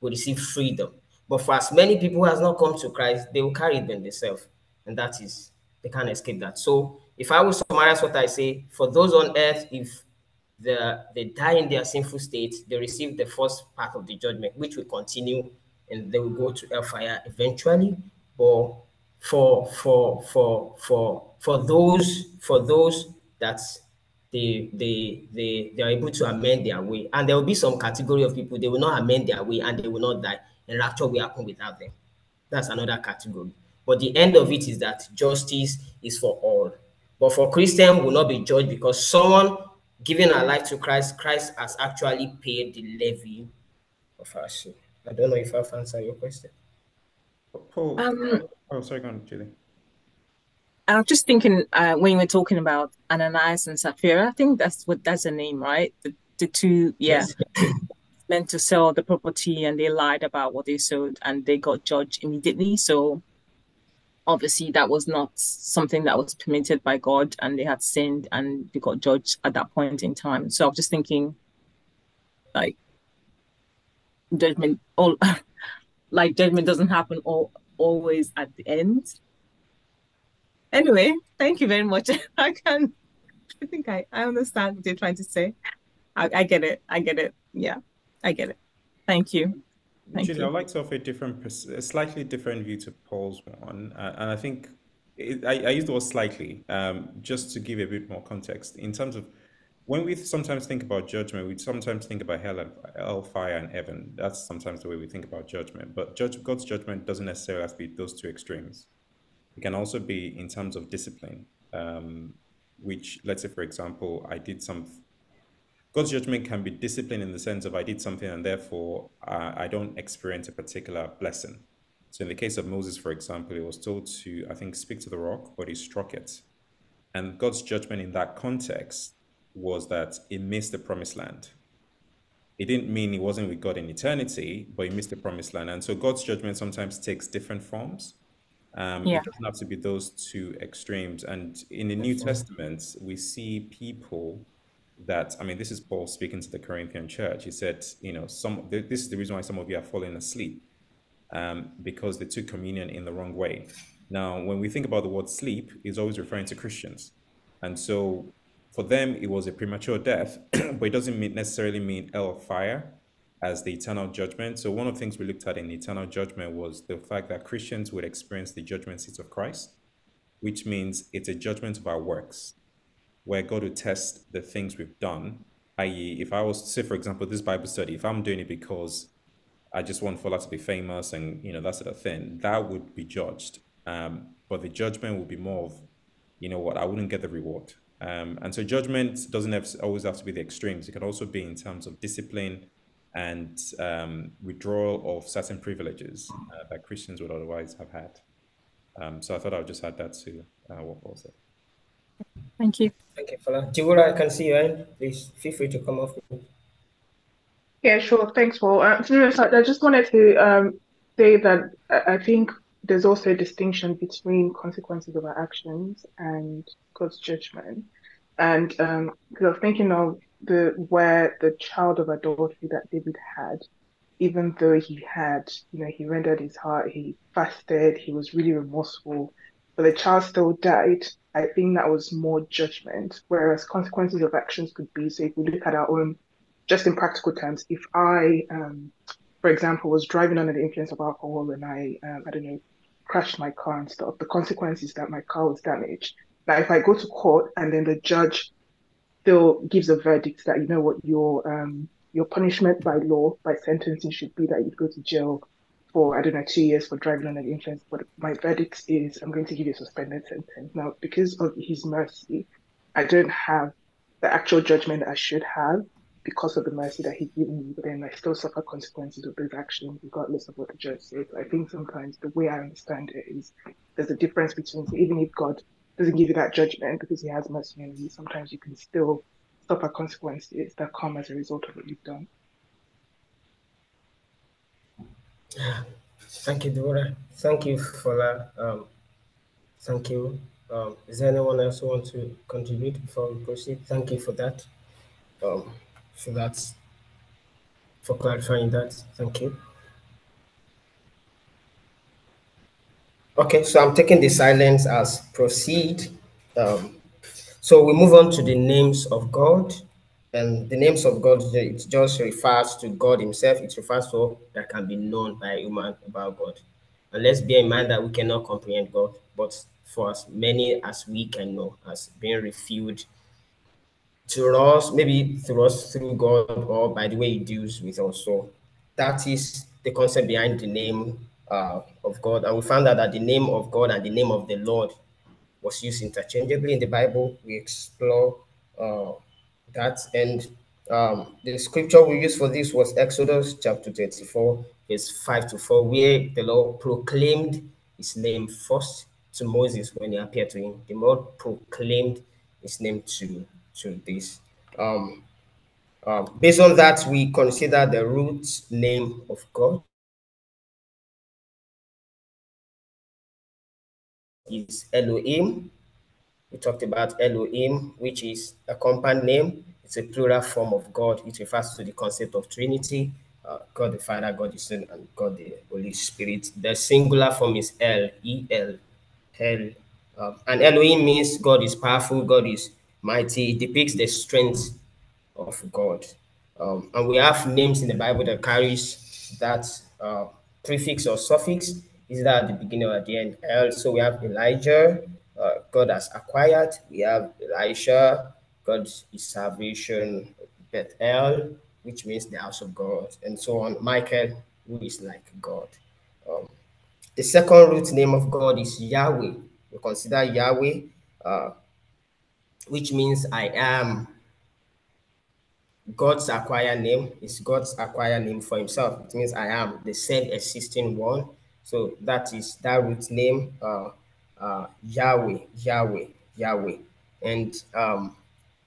we receive freedom. But for as many people who has not come to Christ, they will carry it themselves. And that is, they can't escape that. So if I will summarize what I say, for those on earth, if the, they die in their sinful state, they receive the first part of the judgment, which will continue and they will go to hellfire eventually. But for for for for for those for those that they they they they are able to amend their way, and there will be some category of people they will not amend their way and they will not die, and rapture will happen without them. That's another category. But the end of it is that justice is for all. But for Christian will not be judged because someone giving our life to Christ, Christ has actually paid the levy of our sin. I don't know if I've answered your question. Paul, Um, oh, sorry, go on, Julie. I was just thinking uh, when you were talking about Ananias and Sapphira, I think that's what that's the name, right? The, the two, yeah, Yes. meant to sell the property and they lied about what they sold and they got judged immediately. So obviously that was not something that was permitted by God and they had sinned and they got judged at that point in time. So I was just thinking like judgment all like judgment doesn't happen all always at the end. Anyway, thank you very much. I can I think I, I understand what you're trying to say. I, I get it. I get it. Yeah, I get it. Thank you. Thank Julie, you. I'd like to offer a different, a slightly different view to Paul's one, uh, and I think it, I, I use the word slightly um, just to give a bit more context in terms of when we sometimes think about judgment, we sometimes think about hell and hell, fire, and heaven. That's sometimes the way we think about judgment. But judge, God's judgment doesn't necessarily have to be those two extremes. It can also be in terms of discipline, um, which, let's say, for example, I did some. God's judgment can be discipline in the sense of I did something and therefore uh, I don't experience a particular blessing. So, in the case of Moses, for example, he was told to, I think, speak to the rock, but he struck it. And God's judgment in that context was that he missed the promised land. It didn't mean he wasn't with God in eternity, but he missed the promised land. And so God's judgment sometimes takes different forms. Um, Yeah. It doesn't have to be those two extremes. And in the New Testament, we see people that, I mean, this is Paul speaking to the Corinthian church. He said, you know, some th- this is the reason why some of you are falling asleep um, because they took communion in the wrong way. Now, when we think about the word sleep, it's always referring to Christians. And so for them, it was a premature death, but it doesn't mean, necessarily mean hell fire as the eternal judgment. So one of the things we looked at in eternal judgment was the fact that Christians would experience the judgment seat of Christ, which means it's a judgment of our works, where God will test the things we've done. I.e., if I was, say, for example, this Bible study, if I'm doing it because I just want Fola to be famous and you know that sort of thing, that would be judged. Um, but the judgment would be more of, you know what, I wouldn't get the reward. Um, and so judgment doesn't have, always have to be the extremes. It can also be in terms of discipline and um, withdrawal of certain privileges uh, that Christians would otherwise have had. Um, so I thought I would just add that to uh, what Paul said. Thank you. Thank you, Fola. Jiwura, I can see you, hand. Please feel free to come off. Yeah, sure. Thanks, Paul. Uh, I just wanted to um, say that I I think there's also a distinction between consequences of our actions and God's judgment. And um, because I was thinking of the where the child of adultery that David had, even though he had, you know, he rendered his heart, he fasted, he was really remorseful, but the child still died. I think that was more judgment, whereas consequences of actions could be, so if we look at our own just in practical terms, if I, um, for example, was driving under the influence of alcohol and I, um, I don't know, crashed my car and stuff, the consequence is that my car was damaged. Now, if I go to court and then the judge still gives a verdict that you know what your um your punishment by law by sentencing should be that you go to jail for I don't know two years for driving under the influence, but my verdict is I'm going to give you a suspended sentence. Now, because of his mercy, I don't have the actual judgment I should have because of the mercy that he's given me, but then I still suffer consequences of those actions regardless of what the judge says. I think sometimes the way I understand it is there's a difference between even if God doesn't give you that judgment because he has mercy on you, sometimes you can still suffer consequences that come as a result of what you've done. Thank you, Dora. Thank you, Fola. Um, thank you. Um, is there anyone else who want to contribute before we proceed? Thank you for that. Um, for that, for clarifying that. Thank you. Okay, so I'm taking the silence as proceed. Um, so we move on to the names of God. And the names of God, it just refers to God Himself. It refers to all that can be known by human about God. And let's bear in mind that we cannot comprehend God, but for as many as we can know, as being revealed to us, maybe through us through God or by the way He deals with us. So that is the concept behind the name uh, of God. And we found out that the name of God and the name of the Lord was used interchangeably in the Bible. We explore uh, that. And um, the scripture we used for this was Exodus chapter 34, verse 5 to 4, where the Lord proclaimed his name first to Moses when he appeared to him. The Lord proclaimed his name to, to this. Um, uh, based on that, we consider the root name of God is Elohim. We talked about Elohim, which is a compound name. It's a plural form of God. It refers to the concept of Trinity, uh, God the Father, God the Son, and God the Holy Spirit. The singular form is El, E-L, El. Um, and Elohim means God is powerful, God is mighty. It depicts the strength of God. Um, and we have names in the Bible that carries that uh, prefix or suffix is that at the beginning or at the end? Also, we have Elijah, uh, God has acquired. We have Elisha, God's salvation. Bethel, which means the house of God, and so on. Michael, who is like God. Um, the second root name of God is Yahweh. We consider Yahweh, uh, which means I am. God's acquired name is God's acquired name for himself. It means I am the self-existing one. So that is that root name, uh, uh, Yahweh, Yahweh, Yahweh. And um,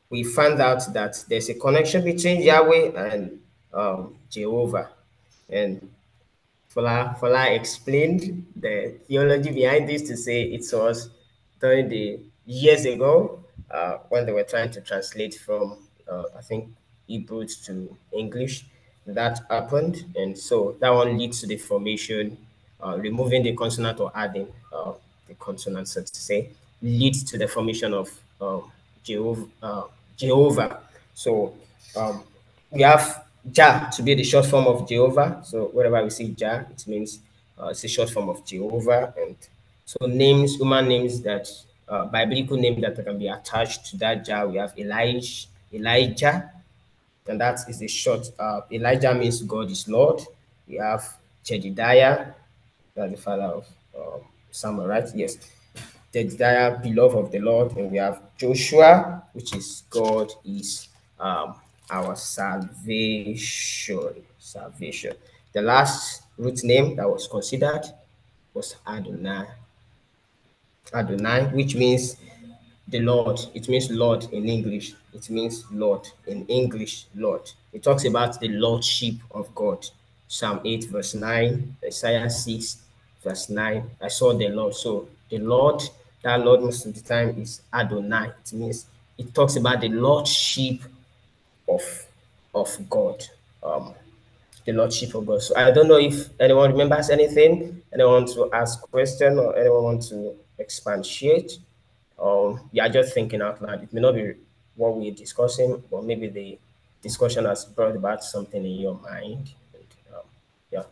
we found out that there's a connection between Yahweh and um, Jehovah. And Fola, Fola explained the theology behind this to say it was during the years ago uh, when they were trying to translate from, uh, I think, Hebrew to English. That happened. And so that one leads to the formation uh, removing the consonant or adding uh, the consonant, so to say, leads to the formation of um, Jehovah, uh, Jehovah. So um, we have Jah to be the short form of Jehovah. So wherever we see Jah, it means uh, it's a short form of Jehovah. And so names, human names that, uh, biblical name that can be attached to that Jah, we have Elijah, Elijah, and that is the short. Uh, Elijah means God is Lord. We have Jedediah, that's the father of Samuel, right? Yes. desire, beloved of the Lord, and we have Joshua, which is God is um, our salvation. Salvation. The last root name that was considered was Adonai. Adonai, which means the Lord. It means Lord in English. It means Lord in English, Lord. It talks about the Lordship of God. Psalm 8, verse 9, Isaiah 6, verse 9. I saw the Lord. So the Lord, that Lord most of the time is Adonai. It means it talks about the Lordship of, of God. Um, the Lordship of God. So I don't know if anyone remembers anything, anyone want to ask question or anyone want to expatiate. Um, yeah, just thinking out loud. It may not be what we're discussing, but maybe the discussion has brought about something in your mind. And, um, yeah,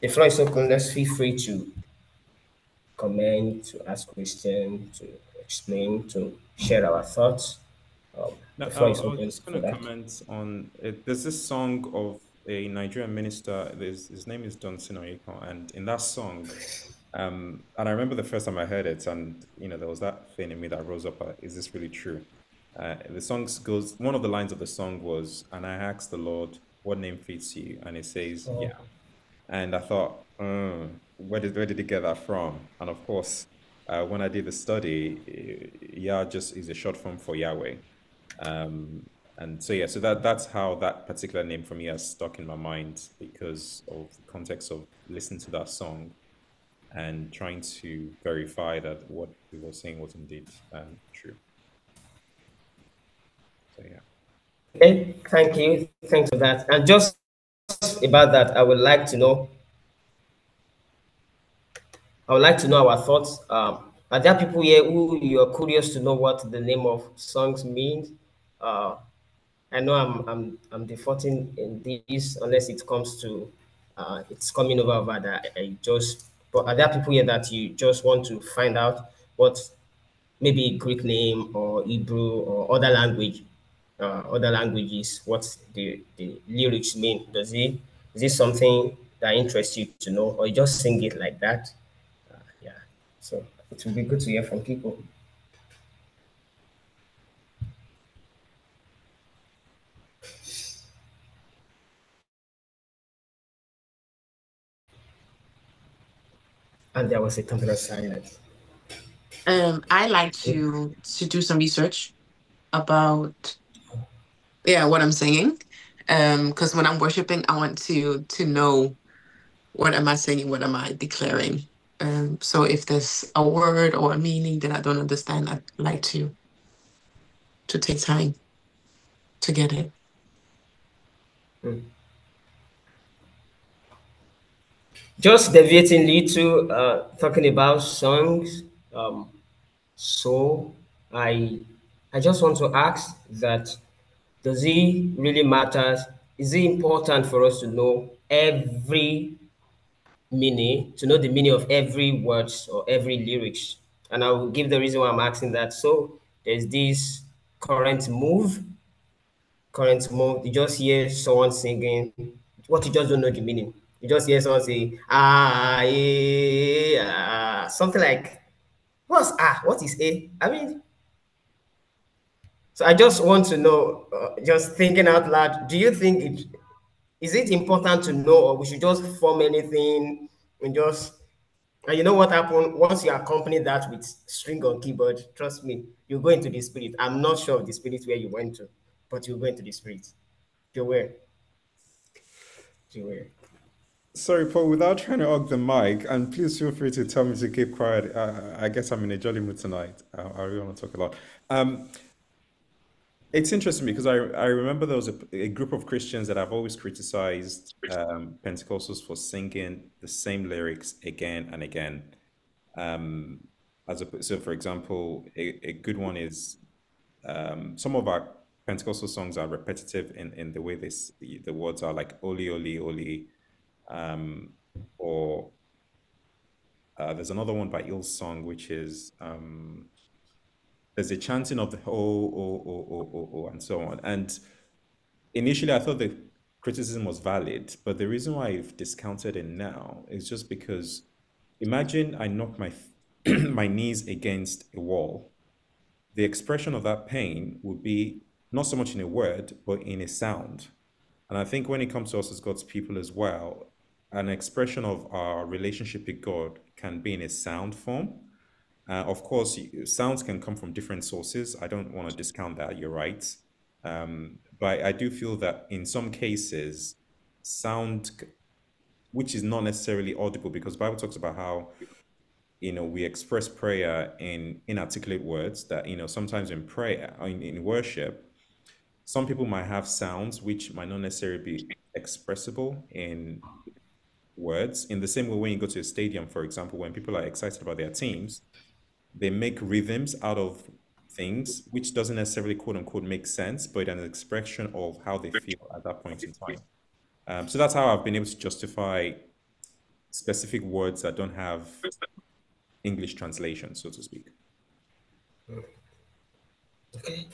the floor is open. Let's feel free to comment, to ask questions, to explain, to share our thoughts. Um, No, the I, I was just going to comment on it. There's this song of a Nigerian minister. There's, his name is Don Oyeko, and in that song, um, and I remember the first time I heard it, and you know there was that thing in me that rose up. Uh, is this really true? Uh, the song goes. One of the lines of the song was, "And I asked the Lord, what name fits you?" And it says, Oh, "Yah." And I thought, "Hmm, where did where did he get that from? And of course, uh, when I did the study, Yah just is a short form for Yahweh. Um, and so yeah, so that that's how that particular name for me has stuck in my mind because of the context of listening to that song and trying to verify that what he was saying was indeed um, true. So yeah. Okay, thank you. Thanks for that. And just about that, I would like to know. I would like to know our thoughts. Um, are there people here who you are curious to know what the name of songs means? Uh, I know I'm I'm I'm defaulting in this unless it comes to uh, it's coming over that I I just. But are there people here that you just want to find out what maybe Greek name or Hebrew or other language, uh, other languages, what the, the lyrics mean. Does it is this something that interests you to know, or you just sing it like that? So it would be good to hear from people. And there was a complete silence. Um, I like to to do some research about yeah what I'm singing. Um, because when I'm worshiping, I want to to know what am I singing, what am I declaring. Um, so if there's a word or a meaning that I don't understand, I'd like to to take time to get it. Just deviating little, uh, talking about songs. Um, so I I just want to ask that does it really matter? Is it important for us to know every meaning, to know the meaning of every words or every lyrics? And I will give the reason why I'm asking that. So there's this current move, current move. You just hear someone singing, what you just don't know the meaning. You just hear someone say, ah, eh, ah, something like, what's ah? What is a? I mean, so I just want to know, uh, just thinking out loud, do you think it is it important to know, or we should just form anything and just and you know what happened once you accompany that with string on keyboard? Trust me, you go into the spirit. I'm not sure of the spirit where you went to, but you go into the spirit. Beware. Beware. Sorry, Paul, without trying to hog the mic, and please feel free to tell me to keep quiet. Uh, I guess I'm in a jolly mood tonight. I, I really want to talk a lot. Um, it's interesting because I, I remember there was a, a group of Christians that I've always criticized um, Pentecostals for singing the same lyrics again and again. Um, as a, so, for example, a, a good one is um, some of our Pentecostal songs are repetitive in, in the way this the, words are like oli oli oli, um, or uh, there's another one by Song which is um, there's a chanting of the oh oh oh oh oh oh and so on. And initially, I thought the criticism was valid, but the reason why I've discounted it now is just because imagine I knock my my knees against a wall, the expression of that pain would be not so much in a word, but in a sound. And I think when it comes to us as God's people as well, an expression of our relationship with God can be in a sound form. Uh, of course, sounds can come from different sources. I don't want to discount that. You're right. Um, but I do feel that in some cases, sound, which is not necessarily audible, because Bible talks about how you know we express prayer in inarticulate words. That you know sometimes in prayer, in, in worship, some people might have sounds which might not necessarily be expressible in words. In the same way, when you go to a stadium, for example, when people are excited about their teams, they make rhythms out of things which doesn't necessarily quote unquote make sense, but an expression of how they feel at that point in time. Um, so that's how I've been able to justify specific words that don't have English translation, so to speak. Okay,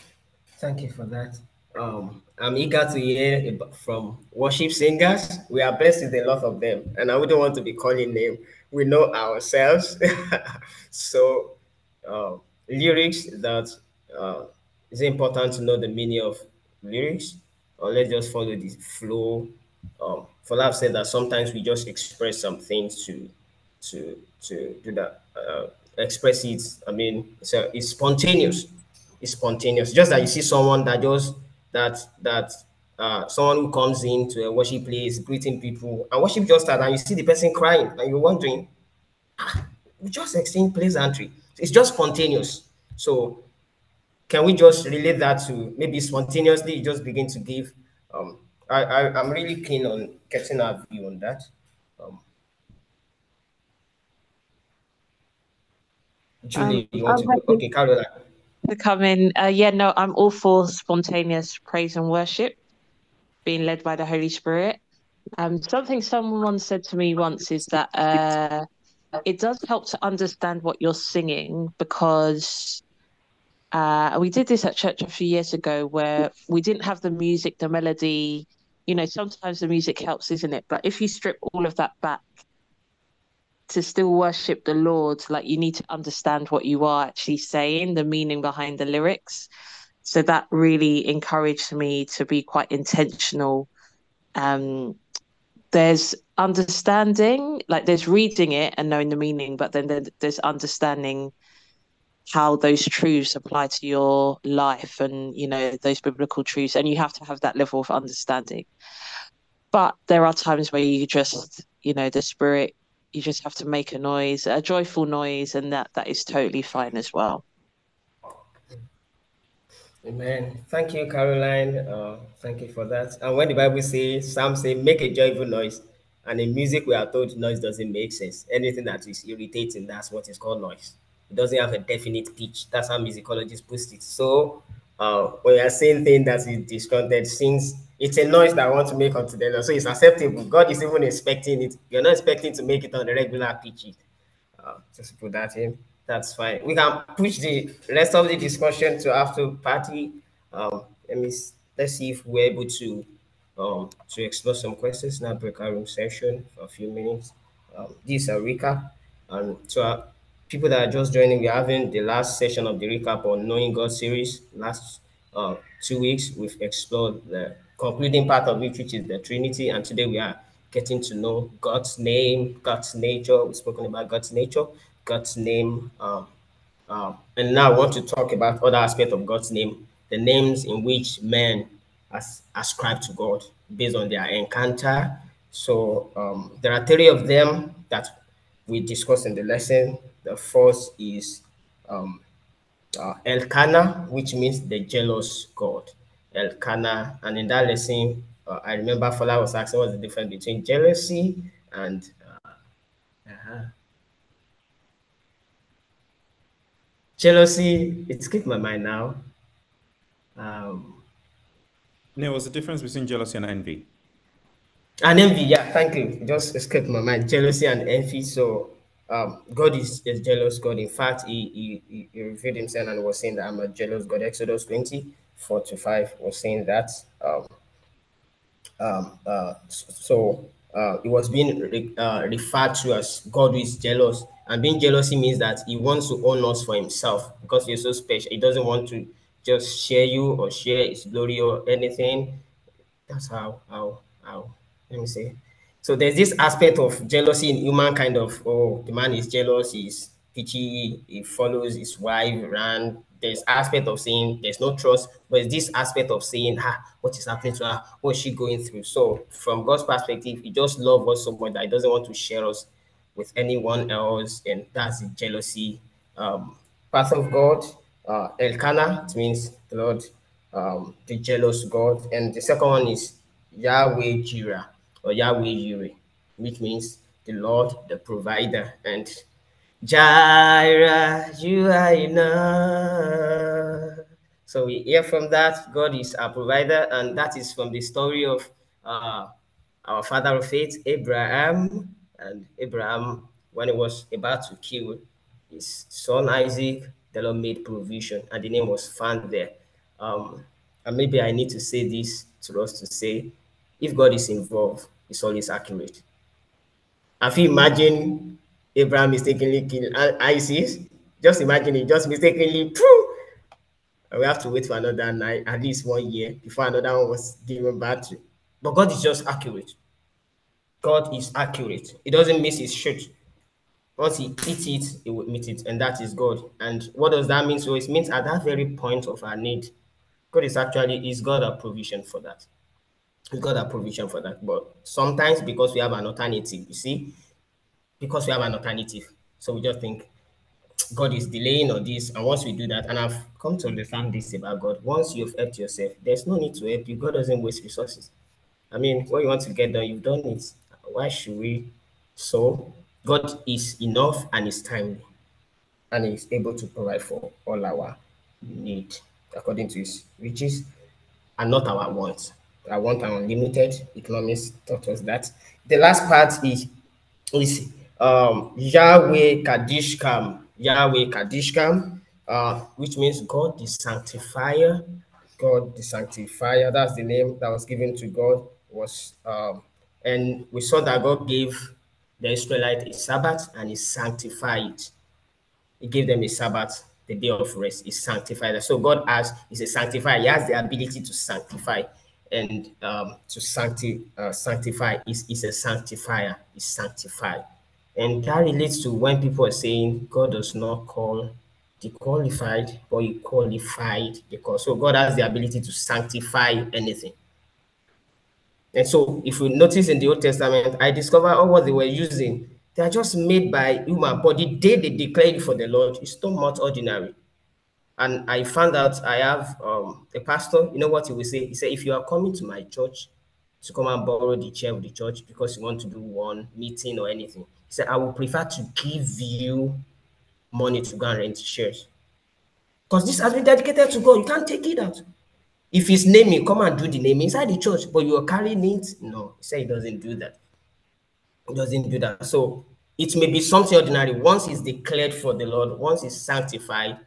thank you for that. Um, I'm eager to hear from worship singers. We are blessed with a lot of them, and I wouldn't want to be calling them. We know ourselves. so, uh, lyrics that uh, it's important to know the meaning of lyrics, or let's just follow the flow. Um, for that said that sometimes we just express some things to to to do that. Uh, express it. I mean, so it's spontaneous. It's spontaneous. Just that you see someone that just that that uh, someone who comes into a worship place, greeting people, and worship just started, and you see the person crying, and you're wondering, ah, we just exchange pleasantry. It's just spontaneous. So, can we just relate that to maybe spontaneously just begin to give? Um, I, I I'm really keen on getting our view on that. Um, Julie, you want to go? Okay, Caroline to come in. Uh, yeah, no, I'm all for spontaneous praise and worship, being led by the Holy Spirit. Um, something someone said to me once is that uh, it does help to understand what you're singing because uh, we did this at church a few years ago where we didn't have the music, the melody. You know, sometimes the music helps, isn't it? But if you strip all of that back to still worship the Lord, like you need to understand what you are actually saying, the meaning behind the lyrics. So that really encouraged me to be quite intentional. Um, there's understanding, like there's reading it and knowing the meaning, but then there's understanding how those truths apply to your life and you know those biblical truths and you have to have that level of understanding but there are times where you just you know the spirit you just have to make a noise, a joyful noise, and that that is totally fine as well. Amen. Thank you, Caroline. Uh, thank you for that. And when the Bible says, Psalm say, make a joyful noise, and in music we are told noise doesn't make sense. Anything that is irritating, that's what is called noise. It doesn't have a definite pitch. That's how musicologists put it. So uh, are saying things that is discontented, since it's a noise that I want to make unto the Lord. So it's acceptable. God is even expecting it. You're not expecting to make it on the regular pitch. Uh, just put that in. That's fine. We can push the rest of the discussion to after party. Um, let me let's see if we're able to um to explore some questions in now breakout room session for a few minutes. Um, this is a recap. And so uh, people that are just joining, we're having the last session of the recap on Knowing God series. Last uh, two weeks, we've explored the concluding part of it, which is the Trinity. And today we are getting to know God's name, God's nature. We've spoken about God's nature, God's name. Um, um, and now I want to talk about other aspect of God's name, the names in which men as, ascribe to God based on their encounter. So um, there are three of them that we discussed in the lesson. The first is um, uh, El Kanna, which means the jealous God. El Kanna. And in that lesson, uh, I remember Fola was asking what's the difference between jealousy and uh, uh-huh. jealousy. It skipped my mind now. Um, no, what's the difference between jealousy and envy? And envy, yeah, thank you. Just escaped my mind. Jealousy and envy. So um, God is a jealous God. In fact, he, he, he revealed himself and was saying that I'm a jealous God. Exodus 20 four to five was saying that. Um, um, uh, so uh, it was being re, uh, referred to as God who is jealous. And being jealousy means that he wants to own us for himself because you're so special. He doesn't want to just share you or share his glory or anything. That's how, how, how, let me say. So there's this aspect of jealousy in human kind of, oh, the man is jealous, he's pitchy, he follows his wife around. There's aspect of saying there's no trust, but it's this aspect of saying, ah, what is happening to her? What's she going through? So from God's perspective, he just loves us so much that he doesn't want to share us with anyone else, and that's the jealousy um, path of God. Uh, El Kanna, it means the Lord, um, the jealous God. And the second one is Yahweh Jireh or Yahweh Yireh, which means the Lord, the provider. And Jireh, you are enough. So we hear from that, God is our provider, and that is from the story of uh, our father of faith, Abraham. And Abraham, when he was about to kill his son Isaac, the Lord made provision, and the name was found there. Um, and maybe I need to say this to us to say, if God is involved, it's always accurate. Have you imagined Abraham mistakenly killed Isaac? Just imagine it, just mistakenly, poof, we have to wait for another night, at least one year, before another one was given back to. But God is just accurate. God is accurate. He doesn't miss his shot. Once he hits it, he will meet it, and that is God. And what does that mean? So it means at that very point of our need, God is actually is God a provision for that. He's got a provision for that. But sometimes because we have an alternative, you see, because we have an alternative, so we just think God is delaying on this. And once we do that, and I've come to understand this about God, once you've helped yourself, there's no need to help you. God doesn't waste resources. I mean, what you want to get done, you've done it. Why should we? So, God is enough and is timely, and is able to provide for all our need according to his riches and not our wants. I want an unlimited. Economics taught us that. The last part is is um, Yahweh Kadishkam, Yahweh Kadishkam, uh, which means God the Sanctifier. God the Sanctifier. That's the name that was given to God. Was um, and we saw that God gave the Israelite a Sabbath and He sanctified. He gave them a Sabbath, the day of rest. Is sanctified. So God has is a sanctifier. He has the ability to sanctify and um, to sancti- uh, sanctify is, is a sanctifier, is sanctified. And that relates to when people are saying God does not call the qualified, but he qualified the call. So God has the ability to sanctify anything. And so if we notice in the Old Testament, I discover all what they were using. They are just made by human, but the day they declared for the Lord is so much ordinary. And I found out I have um, a pastor, you know what he will say? He said, if you are coming to my church to come and borrow the chair of the church because you want to do one meeting or anything, he said, I would prefer to give you money to go and rent chairs. Because this has been dedicated to God. You can't take it out. If he's naming, come and do the name inside the church, but you are carrying it. No, he said he doesn't do that. He doesn't do that. So it may be something ordinary. Once it's declared for the Lord, once it's sanctified,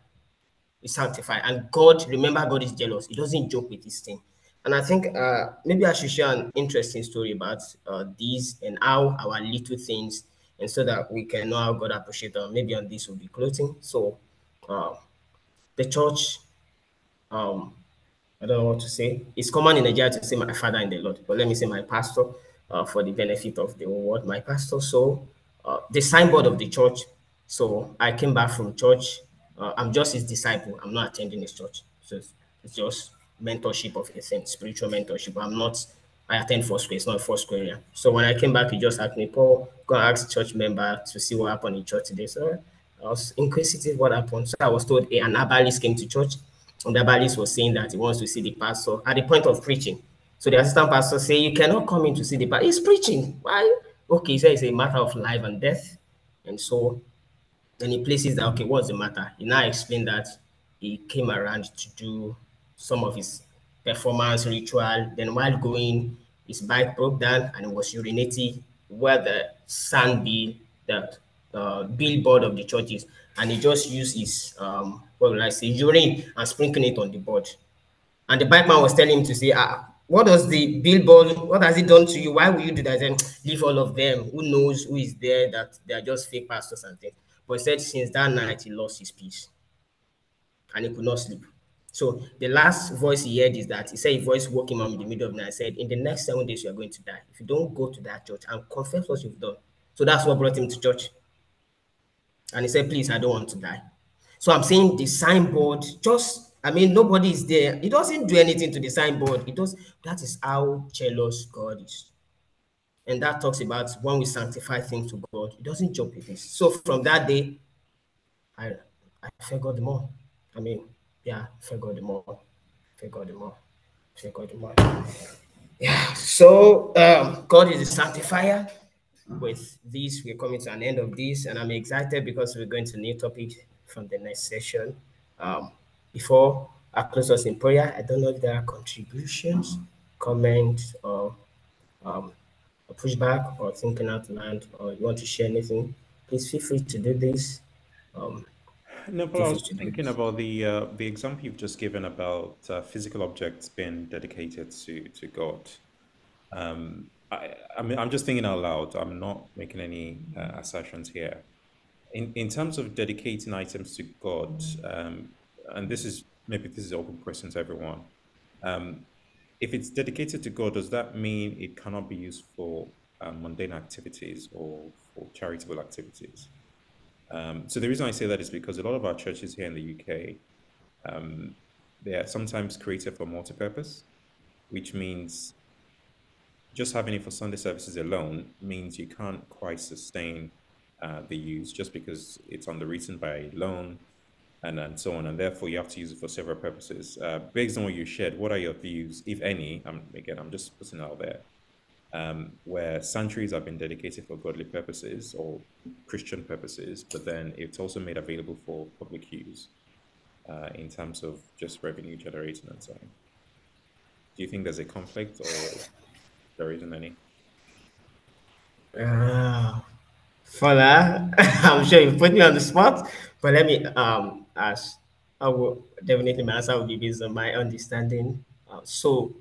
it's sanctified. And God, remember, God is jealous. He doesn't joke with this thing. And I think uh, maybe I should share an interesting story about uh, these and how our little things, and so that we can know how God appreciates them. Maybe on this will be closing. So, uh, the church, um, I don't know what to say. It's common in Nigeria to say my father in the Lord, but let me say my pastor uh, for the benefit of the world. My pastor. So, uh, the signboard of the church. So I came back from church uh, I'm just his disciple. I'm not attending his church. So it's, just mentorship of a thing, spiritual mentorship. I'm not, I attend Foursquare, it's not Foursquare area. So when I came back, he just asked me, Paul, go ask church member to see what happened in church today. So I was inquisitive what happened. So I was told hey, an herbalist came to church, herbalist was saying that he wants to see the pastor at the point of preaching. So the assistant pastor say, you cannot come in to see the pastor. He's preaching. Why? Okay, so it's a matter of life and death. And so then he places that, okay, what's the matter? He now explained that he came around to do some of his performance ritual. Then while going, his bike broke down and he was urinating where the sand bill, the uh, billboard of the church is. And he just used his, um, what will I say, urine and sprinkling it on the board. And the bike man was telling him to say, ah, what does the billboard, what has it done to you? Why will you do that? Then leave all of them. Who knows who is there that they are just fake pastors and things. But he said since that night he lost his peace and he could not sleep. So the last voice he heard is that he said a voice woke him up in the middle of the night. Said, In the next seven days, you are going to die. If you don't go to that church and confess what you've done. So that's what brought him to church. And he said, Please, I don't want to die. So I'm saying the signboard, just I mean, nobody is there. It doesn't do anything to the signboard. It does that is how jealous God is. And that talks about when we sanctify things to God, it doesn't jump with this. So from that day, I I fear God more. I mean, yeah, fear God more. Fear God more. Fear God more. Yeah. So um, God is a sanctifier. With this, we're coming to an end of this, and I'm excited because we're going to new topic from the next session. Um, before I close us in prayer, I don't know if there are contributions, comments, or um, a pushback, or thinking out loud, or you want to share anything. Please feel free to do this. Um, no, but I was thinking about the uh, the example you've just given about uh, physical objects being dedicated to to God. Um, I, I mean, I'm just thinking out loud. I'm not making any uh, assertions here. In in terms of dedicating items to God, um, and this is maybe this is open question to everyone. Um, if it's dedicated to God, does that mean it cannot be used for um, mundane activities or for charitable activities? Um, so the reason I say that is because a lot of our churches here in the UK, um, they are sometimes created for multi-purpose, which means just having it for Sunday services alone means you can't quite sustain uh, the use just because it's underwritten by loan and, and so on, and therefore you have to use it for several purposes. Uh, based on what you shared, what are your views, if any? I'm, again, I'm just putting out there um, where sanctuaries have been dedicated for godly purposes or Christian purposes, but then it's also made available for public use uh, in terms of just revenue generating and so on. Do you think there's a conflict or there isn't any? Uh, that, I'm sure you put me on the spot, but let me um ask. I will definitely my answer will be based on my understanding. Uh, so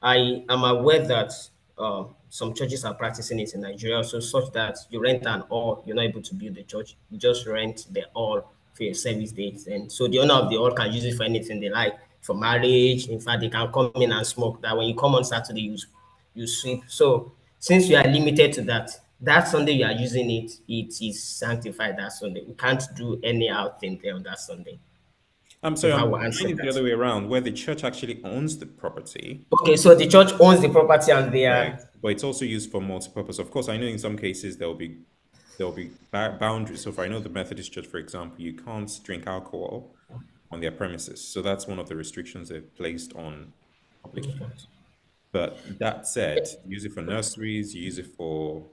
I am aware that uh, some churches are practicing it in Nigeria, so such that you rent an hall, you're not able to build the church, you just rent the hall for your service days. And so the owner of the hall can use it for anything they like, for marriage. In fact, they can come in and smoke that when you come on Saturday, you, you sweep. So since you are limited to that, that Sunday you are using it, it is sanctified that Sunday. We can't do any out thing there on that Sunday. I'm sorry, I'm it the other way around, where the church actually owns the property. Okay, so the church owns the property and they are. Right. But it's also used for multi-purpose. Of course, I know in some cases there will be there will be boundaries. So, if I know the Methodist Church, for example, you can't drink alcohol on their premises. So that's one of the restrictions they've placed on public use. But that said, use it for nurseries, use it for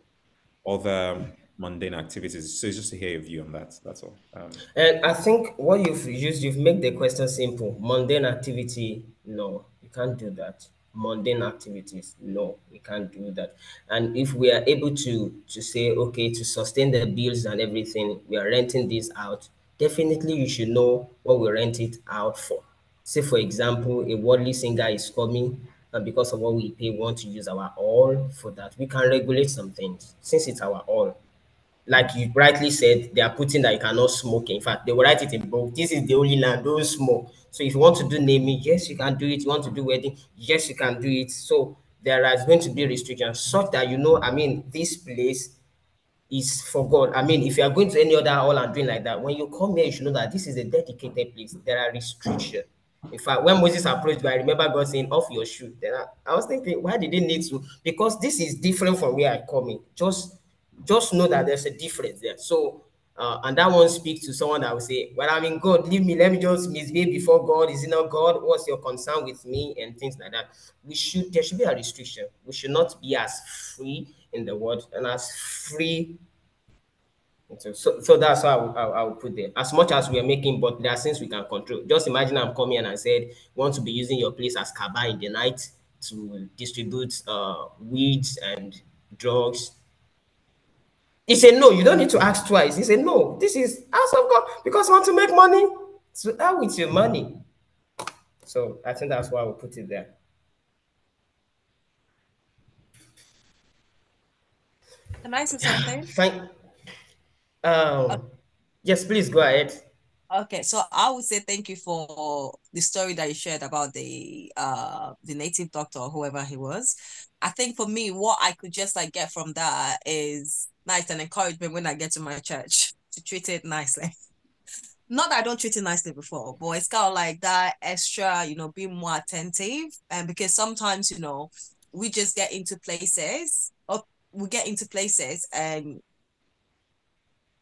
other mundane activities. So just to hear your view on that. That's all. Um, and I think what you've used, you've made the question simple. Mundane activity, no, you can't do that. Mundane activities, no, we can't do that. And if we are able to to say, okay, to sustain the bills and everything, we are renting this out. Definitely, you should know what we rent it out for. Say, for example, a worldly singer is coming and because of what we pay, we want to use our all for that. We can regulate some things since it's our all like you rightly said, they are putting that you cannot smoke. In fact, they will write it in book. This is the only land, don't smoke. So if you want to do naming, yes, you can do it. You want to do wedding, yes, you can do it. So there is going to be restrictions such that you know, I mean, this place is for God. I mean, if you are going to any other hall and doing like that, when you come here, you should know that this is a dedicated place. There are restrictions. In fact, when Moses approached I remember God saying, off your shoe. Then I, I was thinking, why did he need to? Because this is different from where I come in. Just just know that there's a difference there. So, uh, and that one speaks to someone that will say, Well, I'm in God, leave me, let me just misbehave before God. Is it not God? What's your concern with me? And things like that. We should, there should be a restriction. We should not be as free in the world and as free. So, so, so that's how I, I, I would put it. As much as we are making, but there are things we can control. Just imagine I'm coming and I said, want to be using your place as Kaba in the night to distribute uh, weeds and drugs. He said, no, you don't need to ask twice. He said, no, this is house of God because I want to make money. So that with your money. So I think that's why we put it there. Can I say something? Thank um, yes, please go ahead. Okay, so I would say thank you for the story that you shared about the uh the native doctor or whoever he was. I think for me, what I could just like get from that is nice and encouragement when I get to my church to treat it nicely. Not that I don't treat it nicely before, but it's kind of like that extra, you know, being more attentive. And because sometimes, you know, we just get into places or we get into places and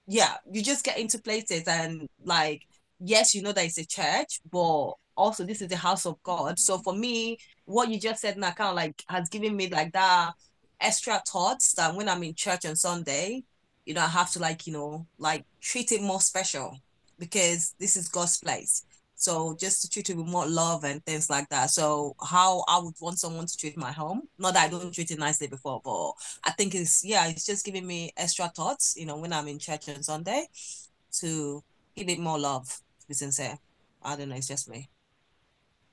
yeah, you just get into places and like, yes, you know that it's a church, but also this is the house of God. So for me, what you just said now kind of like has given me like that extra thoughts that when I'm in church on Sunday, you know, I have to like, you know, like treat it more special because this is God's place. So just to treat it with more love and things like that. So how I would want someone to treat my home. Not that I don't treat it nicely before, but I think it's yeah, it's just giving me extra thoughts, you know, when I'm in church on Sunday to give it more love, to be sincere. I don't know, it's just me.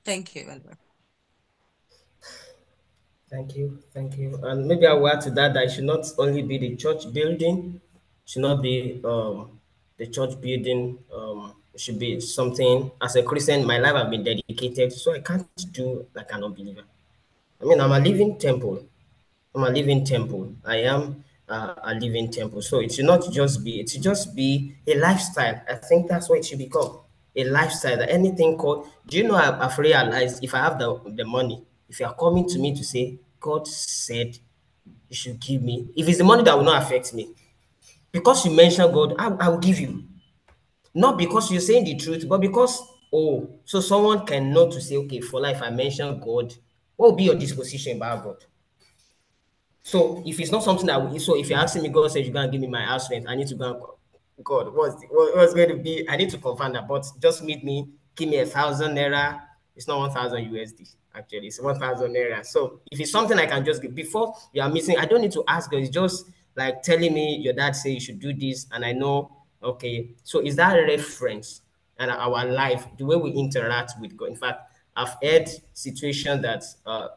Thank you anyway. Thank you, thank you. And maybe I will add to that that it should not only be the church building, should not be um the church building um it should be something as a Christian, my life have been dedicated, so I can't do like an unbeliever. I mean, I'm a living temple. I'm a living temple. I am uh, a living temple. So it should not just be, it should just be a lifestyle. I think that's what it should become. A lifestyle. Anything called, do you know I've, I've realized if I have the, the money, if you are coming to me to say, God said you should give me, if it's the money that will not affect me, because you mentioned God, I, I will give you. Not because you're saying the truth, but because, oh, so someone can know to say, okay, for life, I mentioned God, what will be your disposition about God? So if it's not something that, we, so if you're asking me, God says you're going to give me my house rent, I need to go God, what's, the, what, what's going to be, I need to confirm that, but just meet me, give me a thousand naira, it's not 1,000 USD, actually, it's 1,000 naira. So if it's something I can just get, before you are missing, I don't need to ask God, it's just like telling me your dad say you should do this, and I know Okay, so is that a reference and our life, the way we interact with God? In fact, I've heard situations that uh,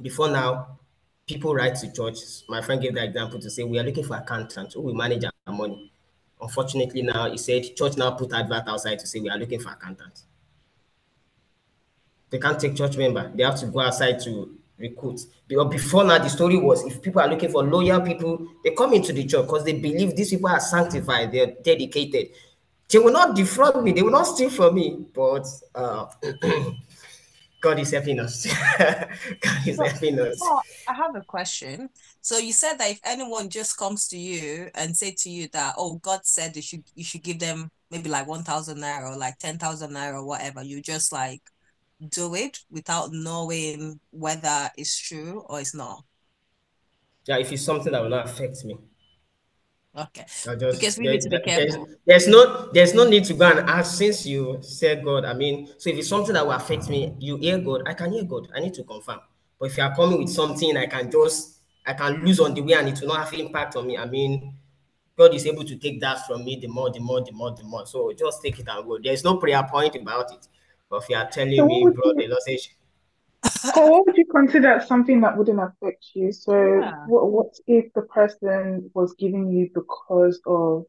before now, people write to church. My friend gave that example to say we are looking for accountants who will manage our money. Unfortunately, now he said church now put advert outside to say we are looking for accountants. They can't take church member. They have to go outside to recruit. Because before now, the story was if people are looking for loyal people, they come into the church because they believe these people are sanctified, they're dedicated. They will not defraud me, they will not steal from me. But uh, God is helping us. God is So- helping us. So I have a question. So you said that if anyone just comes to you and say to you that, oh, God said you should you should give them maybe like one thousand naira or like ten thousand naira or whatever, you just like do it without knowing whether it's true or it's not. Yeah, if it's something that will not affect me. Okay. Just Because we there- need to be there- there's, careful. there's no there's no need to go and ask since you said God. I mean, so if it's something that will affect me, you hear God, I can hear God. I need to confirm. But if you are coming with something I can just I can lose on the way and it will not have impact on me. I mean, God is able to take that from me the more, the more, the more, the more. So just take it and go. There's no prayer point about it. But if you are telling So me, what bro, would the Lord says Cole, what would you consider something that wouldn't affect you? So, Yeah. what what if the person was giving you because of?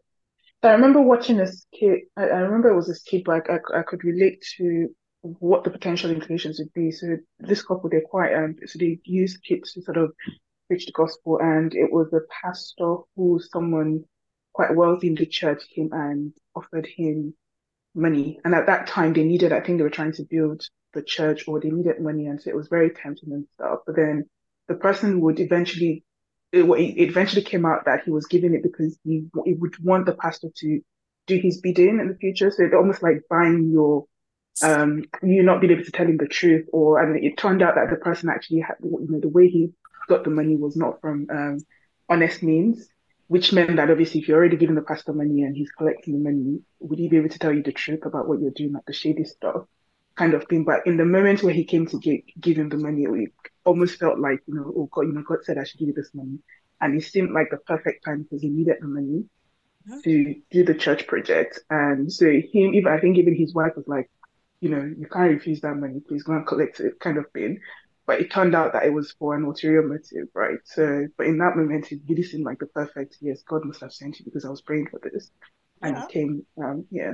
I remember watching a skit. I, I remember it was a skit, but I, I, I could relate to what the potential implications would be. So this couple, they're quite um, so they use kids to sort of preach the gospel, and it was a pastor who someone quite wealthy in the church came and offered him money. And at that time, they needed, I think they were trying to build the church or they needed money. And so it was very tempting and stuff. But then the person would eventually, it, it eventually came out that he was giving it because he, he would want the pastor to do his bidding in the future. So it's almost like buying your, um, you not being able to tell him the truth. Or, and it turned out that the person actually had, you know, the way he got the money was not from, um, honest means which meant that obviously if you're already giving the pastor money and he's collecting the money, would he be able to tell you the truth about what you're doing, like the shady stuff kind of thing? But in the moment where he came to give, give him the money, it almost felt like, you know, oh God, you know, God said I should give you this money. And it seemed like the perfect time because he needed the money Mhm. to do the church project. And so him, even I think even his wife was like, you know, you can't refuse that money, please go and collect it, kind of thing. But it turned out that it was for an ulterior motive, right? So, but in that moment, it really seemed like the perfect, yes, God must have sent you because I was praying for this. And Yeah. it came, um, yeah.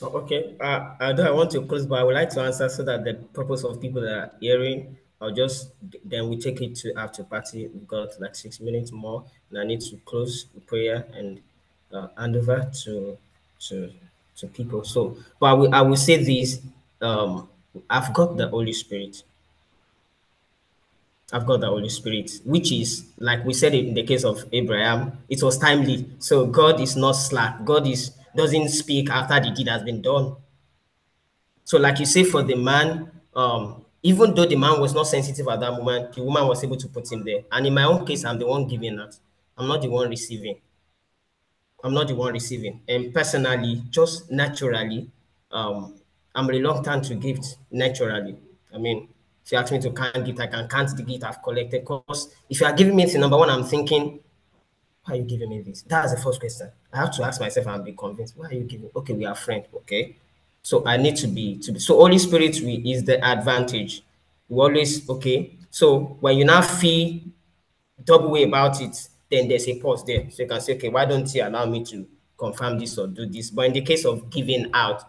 Oh, Okay, uh, although I want to close, but I would like to answer so that the purpose of people that are hearing, I'll just then we take it to after party. We've got like six minutes more, and I need to close the prayer and uh, hand over to to to people. So, but I will, I will say this: um, I've got the Holy Spirit. I've got the Holy Spirit, which is like we said in the case of Abraham, it was timely. So God is not slack. God is doesn't speak after the deed has been done. So, like you say, for the man, um, even though the man was not sensitive at that moment, the woman was able to put him there. And in my own case, I'm the one giving that. I'm not the one receiving. I'm not the one receiving. And personally, just naturally, um, I'm reluctant to gift naturally. I mean, if you ask me to count gift, I can count the gift I've collected. Because if you are giving me anything, number one, I'm thinking, why are you giving me this? That's the first question. I have to ask myself and be convinced. Why are you giving? Okay, we are friends. Okay. So I need to be to be so Holy Spirit we, is the advantage. We always okay. So when you now feel double way about it, then there's a pause there. So you can say, okay, why don't you allow me to confirm this or do this? But in the case of giving out,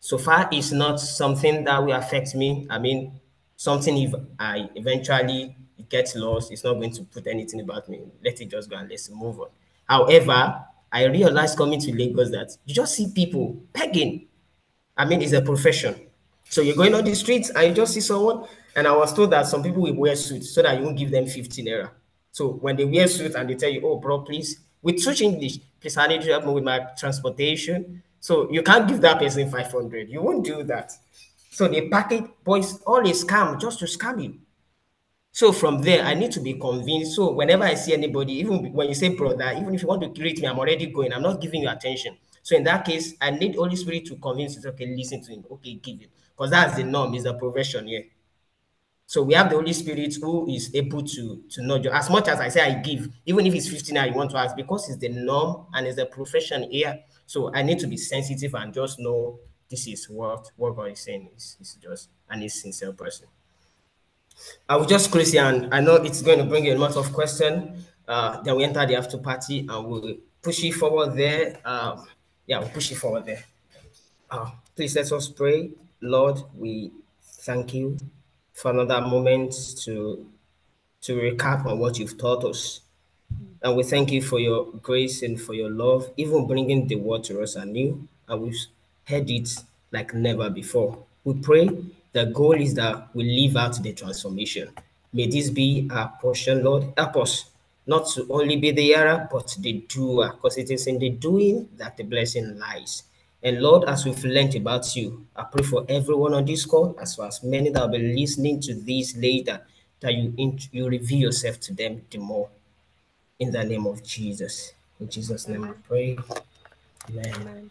so far it's not something that will affect me. I mean, something if I eventually get lost, it's not going to put anything about me. Let it just go and let's move on. However, I realized coming to Lagos that you just see people begging. I mean, it's a profession. So you're going on the streets and you just see someone, and I was told that some people will wear suits so that you won't give them 15 naira. So when they wear suits and they tell you, oh, bro, please, with such English, please, I need to help me with my transportation. So you can't give that person 500. You won't do that. So the packet boys, all is scam just to scam you. So from there, I need to be convinced. So whenever I see anybody, even when you say brother, even if you want to greet me, I'm already going. I'm not giving you attention. So in that case, I need Holy Spirit to convince you. Okay, listen to him. Okay, give it, because that's the norm. Is the profession here. So we have the Holy Spirit who is able to to know you. As much as I say I give, even if it's 15 I want to ask because it's the norm and it's the profession here. So I need to be sensitive and just know this is what what God is saying is, is just and is sincere person. I will just close here, and I know it's going to bring a lot of question. Uh, then we enter the after party, and we'll push it forward there. Um, yeah, we'll push it forward there. Uh, please let us pray. Lord, we thank you for another moment to to recap on what you've taught us. And we thank you for your grace and for your love, even bringing the word to us anew. And we've heard it like never before. We pray the goal is that we live out the transformation. May this be our portion, Lord. Help us not to only be the hearer, but the doer, because it is in the doing that the blessing lies. And Lord, as we've learned about you, I pray for everyone on this call, as well as many that will be listening to this later, that you, you reveal yourself to them the more in the name of Jesus. In Jesus' name I pray. Amen. Amen.